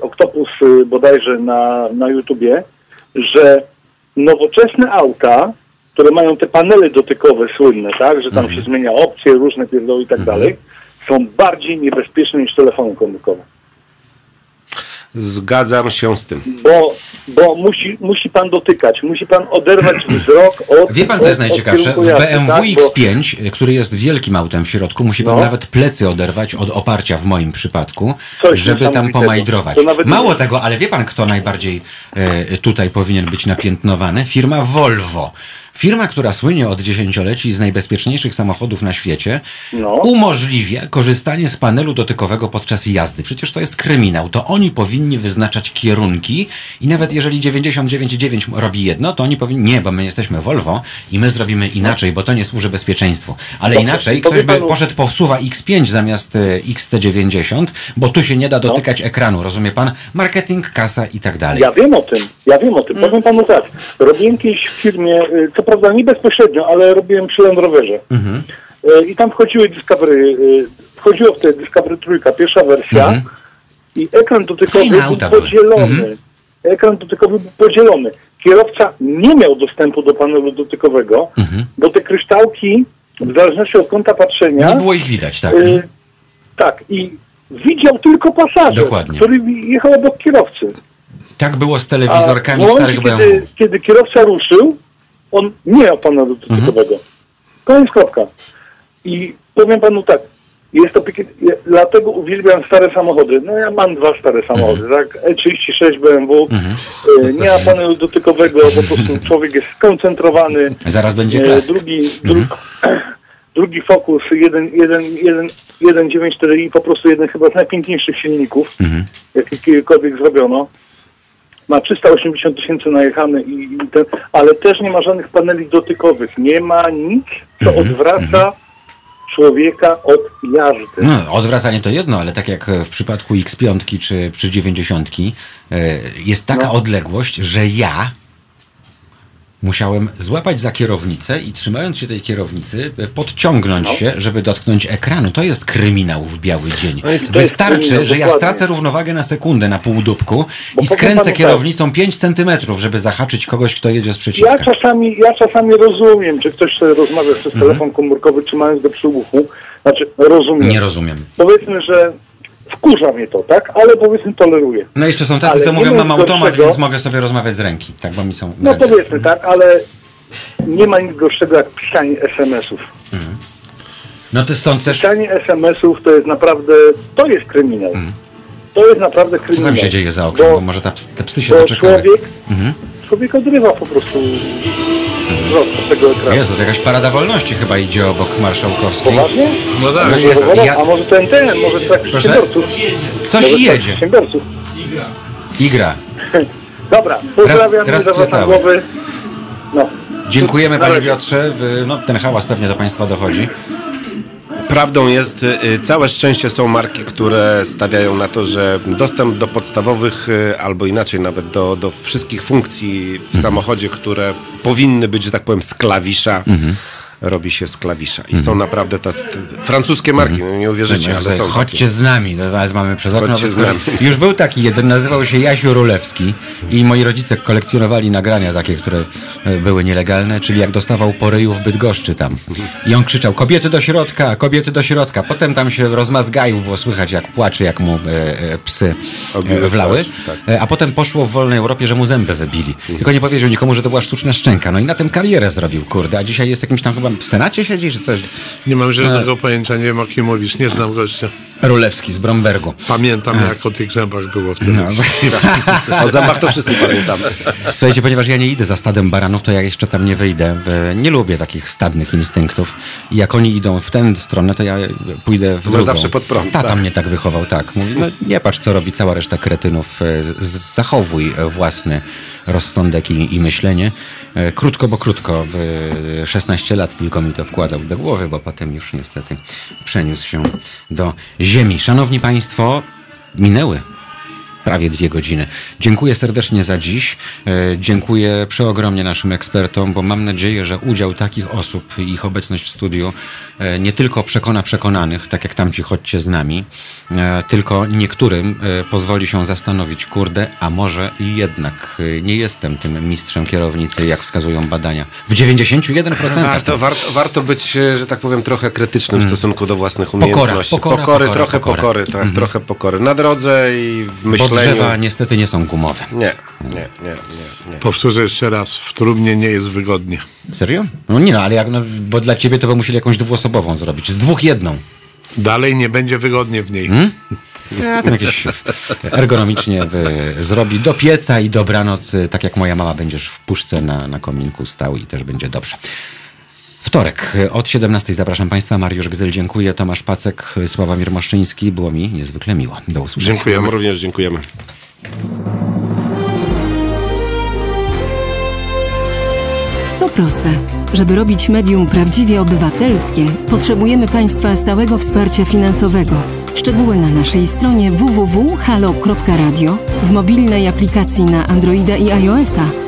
Oktopus e, bodajże na, na YouTubie, że nowoczesne auta, które mają te panele dotykowe słynne, tak, że tam Mhm. się zmienia opcje, różne pierdoły i tak dalej, są bardziej niebezpieczne niż telefony komórkowe. Zgadzam się z tym. Bo, bo musi, musi pan dotykać, musi pan oderwać (clears throat) wzrok od Wie pan, co jest od- najciekawsze? W BMW tak? Bo- X5, który jest wielkim autem w środku, musi pan No. nawet plecy oderwać od oparcia w moim przypadku, Coś żeby tam pomajdrować. Mało nie- tego, ale wie pan, kto najbardziej e, tutaj powinien być napiętnowany? Firma Volvo. Firma, która słynie od dziesięcioleci z najbezpieczniejszych samochodów na świecie, No. umożliwia korzystanie z panelu dotykowego podczas jazdy. Przecież to jest kryminał. To oni powinni wyznaczać kierunki i nawet jeżeli 99,9 robi jedno, to oni powinni, nie, bo my jesteśmy Volvo i my zrobimy inaczej, bo to nie służy bezpieczeństwu. Ale inaczej to ktoś by poszedł po wsuwa X5 zamiast e, XC90, bo tu się nie da dotykać ekranu, rozumie pan? Marketing, kasa i tak dalej. Ja wiem o tym, ja wiem o tym. Mm. Powiem panu tak, robiłem kiedyś w firmie, y, co prawda nie bezpośrednio, ale robiłem przy Land Roverze. Mhm. Y, I tam wchodziły Discovery, y, wchodziło wtedy Discovery trójka, pierwsza wersja Mhm. i ekran dotykowy był podzielony. Mhm. Ekran dotykowy był podzielony. Kierowca nie miał dostępu do panelu dotykowego, bo te kryształki, w zależności od kąta patrzenia, Mhm. Nie było ich widać, tak. y, tak, i widział tylko pasażer, Dokładnie. który jechał obok kierowcy. Tak było z A telewizorkami w w momencie, starych BMW. kiedy, kiedy kierowca ruszył, on nie miał panelu dotykowego. Mhm. Koniec kropka. I powiem panu tak, jest to pięknie, ja- dlatego uwielbiam stare samochody. No ja mam dwa stare samochody, Mhm. tak? E36 BMW, y, nie ma panelu dotykowego, po prostu człowiek jest skoncentrowany. Zaraz będzie E, klas. Drugi, dru, (clears throat) drugi Focus 1.9.4i, po prostu jeden chyba z najpiękniejszych silników, Mhm. jakie kiedykolwiek zrobiono. Ma 380 tysięcy najechane, i, i ten, ale też nie ma żadnych paneli dotykowych. Nie ma nic, co Mhm. odwraca człowieka od jazdy. No, odwracanie to jedno, ale tak jak w przypadku X5 czy przy 90 e, jest taka No. odległość, że ja Musiałem złapać za kierownicę i trzymając się tej kierownicy, e, podciągnąć No. się, żeby dotknąć ekranu. To jest kryminał w biały dzień. Wystarczy, że ja stracę równowagę na sekundę na półdubku i skręcę panu kierownicą 5 centymetrów, żeby zahaczyć kogoś, kto jedzie z przeciwka. Ja czasami, ja czasami rozumiem, czy ktoś sobie rozmawia przez Mhm. telefon komórkowy, trzymając go przy uchu. Znaczy, rozumiem. Nie rozumiem. Powiedzmy, że wkurza mnie to, tak? Ale powiedzmy toleruję. No jeszcze są tacy, Ale co mówią, ma mam automat, więc mogę sobie rozmawiać z ręki. Tak, bo mi są No ręce. powiedzmy tak, ale nie ma nic gorszego jak pisanie SMS-ów. No ty stąd też... Pisanie SMS-ów to jest naprawdę, to jest kryminał. To jest naprawdę Mhm. Co kryminał. tam się dzieje za oknem? Bo- Bo może ta, te psy się Bo doczekały. człowiek, Mhm. człowiek odrywa po prostu wzrok od tego ekranu. Jezu, to jakaś parada wolności chyba idzie obok Marszałkowskiej. Poważnie? No tak. No jest, ja- A może ten, ten, może Proszę? przedsiębiorców. Coś Może jedzie. Przedsiębiorców. I gra. (laughs) Dobra, pozdrawiam, raz nie zawracam głowy. No. Dziękujemy Na panie razie. Piotrze. Wy- No, ten hałas pewnie do państwa dochodzi. Prawdą jest, y, całe szczęście są marki, które stawiają na to, że dostęp do podstawowych, y, albo inaczej nawet do, do wszystkich funkcji w samochodzie, które powinny być, że tak powiem, z klawisza, robi się z klawisza. I są naprawdę te, te francuskie marki, no nie uwierzycie, ale są Chodźcie takie. z nami, to ale mamy przez okno Chodźcie z nami. Już był taki jeden, nazywał się Jasiu Rulewski i moi rodzice kolekcjonowali nagrania takie, które e, były nielegalne, czyli jak dostawał po ryju w Bydgoszczy tam. I on krzyczał, kobiety do środka, kobiety do środka. Potem tam się rozmazgaił, było słychać jak płacze, jak mu e, e, psy e, wlały. tak. E, A potem poszło w wolnej Europie, że mu zęby wybili. Tylko nie powiedział nikomu, że to była sztuczna szczęka. No i na tym karierę zrobił, kurde. A dzisiaj jest jakimś tam chyba w Senacie siedzi, czy coś? Nie mam żadnego pojęcia, nie wiem o kim mówisz, nie znam gościa. Rulewski z Brombergu. Pamiętam jak o tych zębach było wtedy. No. (laughs) O zębach to wszyscy pamiętamy. Słuchajcie, ponieważ ja nie idę za stadem baranów, to ja jeszcze tam nie wyjdę. E, Nie lubię takich stadnych instynktów. I jak oni idą w tę stronę, to ja pójdę w drugą. zawsze pod prąd, Tata tak. mnie tak wychował, tak. Mówi, no nie patrz, co robi cała reszta kretynów. E, z- z- Zachowuj e, własny rozsądek i, i myślenie. E, Krótko, bo krótko. W 16 lat tylko mi to wkładał do głowy, bo potem już niestety przeniósł się do ziemi. Szanowni Państwo, minęły prawie dwie godziny. Dziękuję serdecznie za dziś. E, Dziękuję przeogromnie naszym ekspertom, bo mam nadzieję, że udział takich osób i ich obecność w studiu e, nie tylko przekona przekonanych, tak jak tamci chodźcie z nami, e, tylko niektórym pozwoli się zastanowić, kurde, a może i jednak nie jestem tym mistrzem kierownicy, jak wskazują badania. W 91%. Warto, warto, warto być, że tak powiem, trochę krytycznym w stosunku do własnych umiejętności. pokora, pokory, pokora, trochę pokora. pokory, tak, trochę pokory. Na drodze i w Bo drzewa niestety nie są gumowe. Nie, nie, nie, nie, nie. Powtórzę jeszcze raz, w trumnie nie jest wygodnie. Serio? No nie no, ale jak, no, bo dla ciebie to by musieli jakąś dwuosobową zrobić. Z dwóch jedną. Dalej nie będzie wygodnie w niej. Ja tam jakieś ergonomicznie zrobi do pieca i dobranoc, tak jak moja mama będziesz w puszce na, na kominku stał i też będzie dobrze. Wtorek od 17 zapraszam Państwa. Mariusz Gzyl, dziękuję. Tomasz Pacek, Sławomir Moszczyński. Było mi niezwykle miło. Do usłyszenia. Dziękujemy. Również dziękujemy. To proste. Żeby robić medium prawdziwie obywatelskie, potrzebujemy Państwa stałego wsparcia finansowego. Szczegóły na naszej stronie www.halo.radio, w mobilnej aplikacji na Androida i iOS-a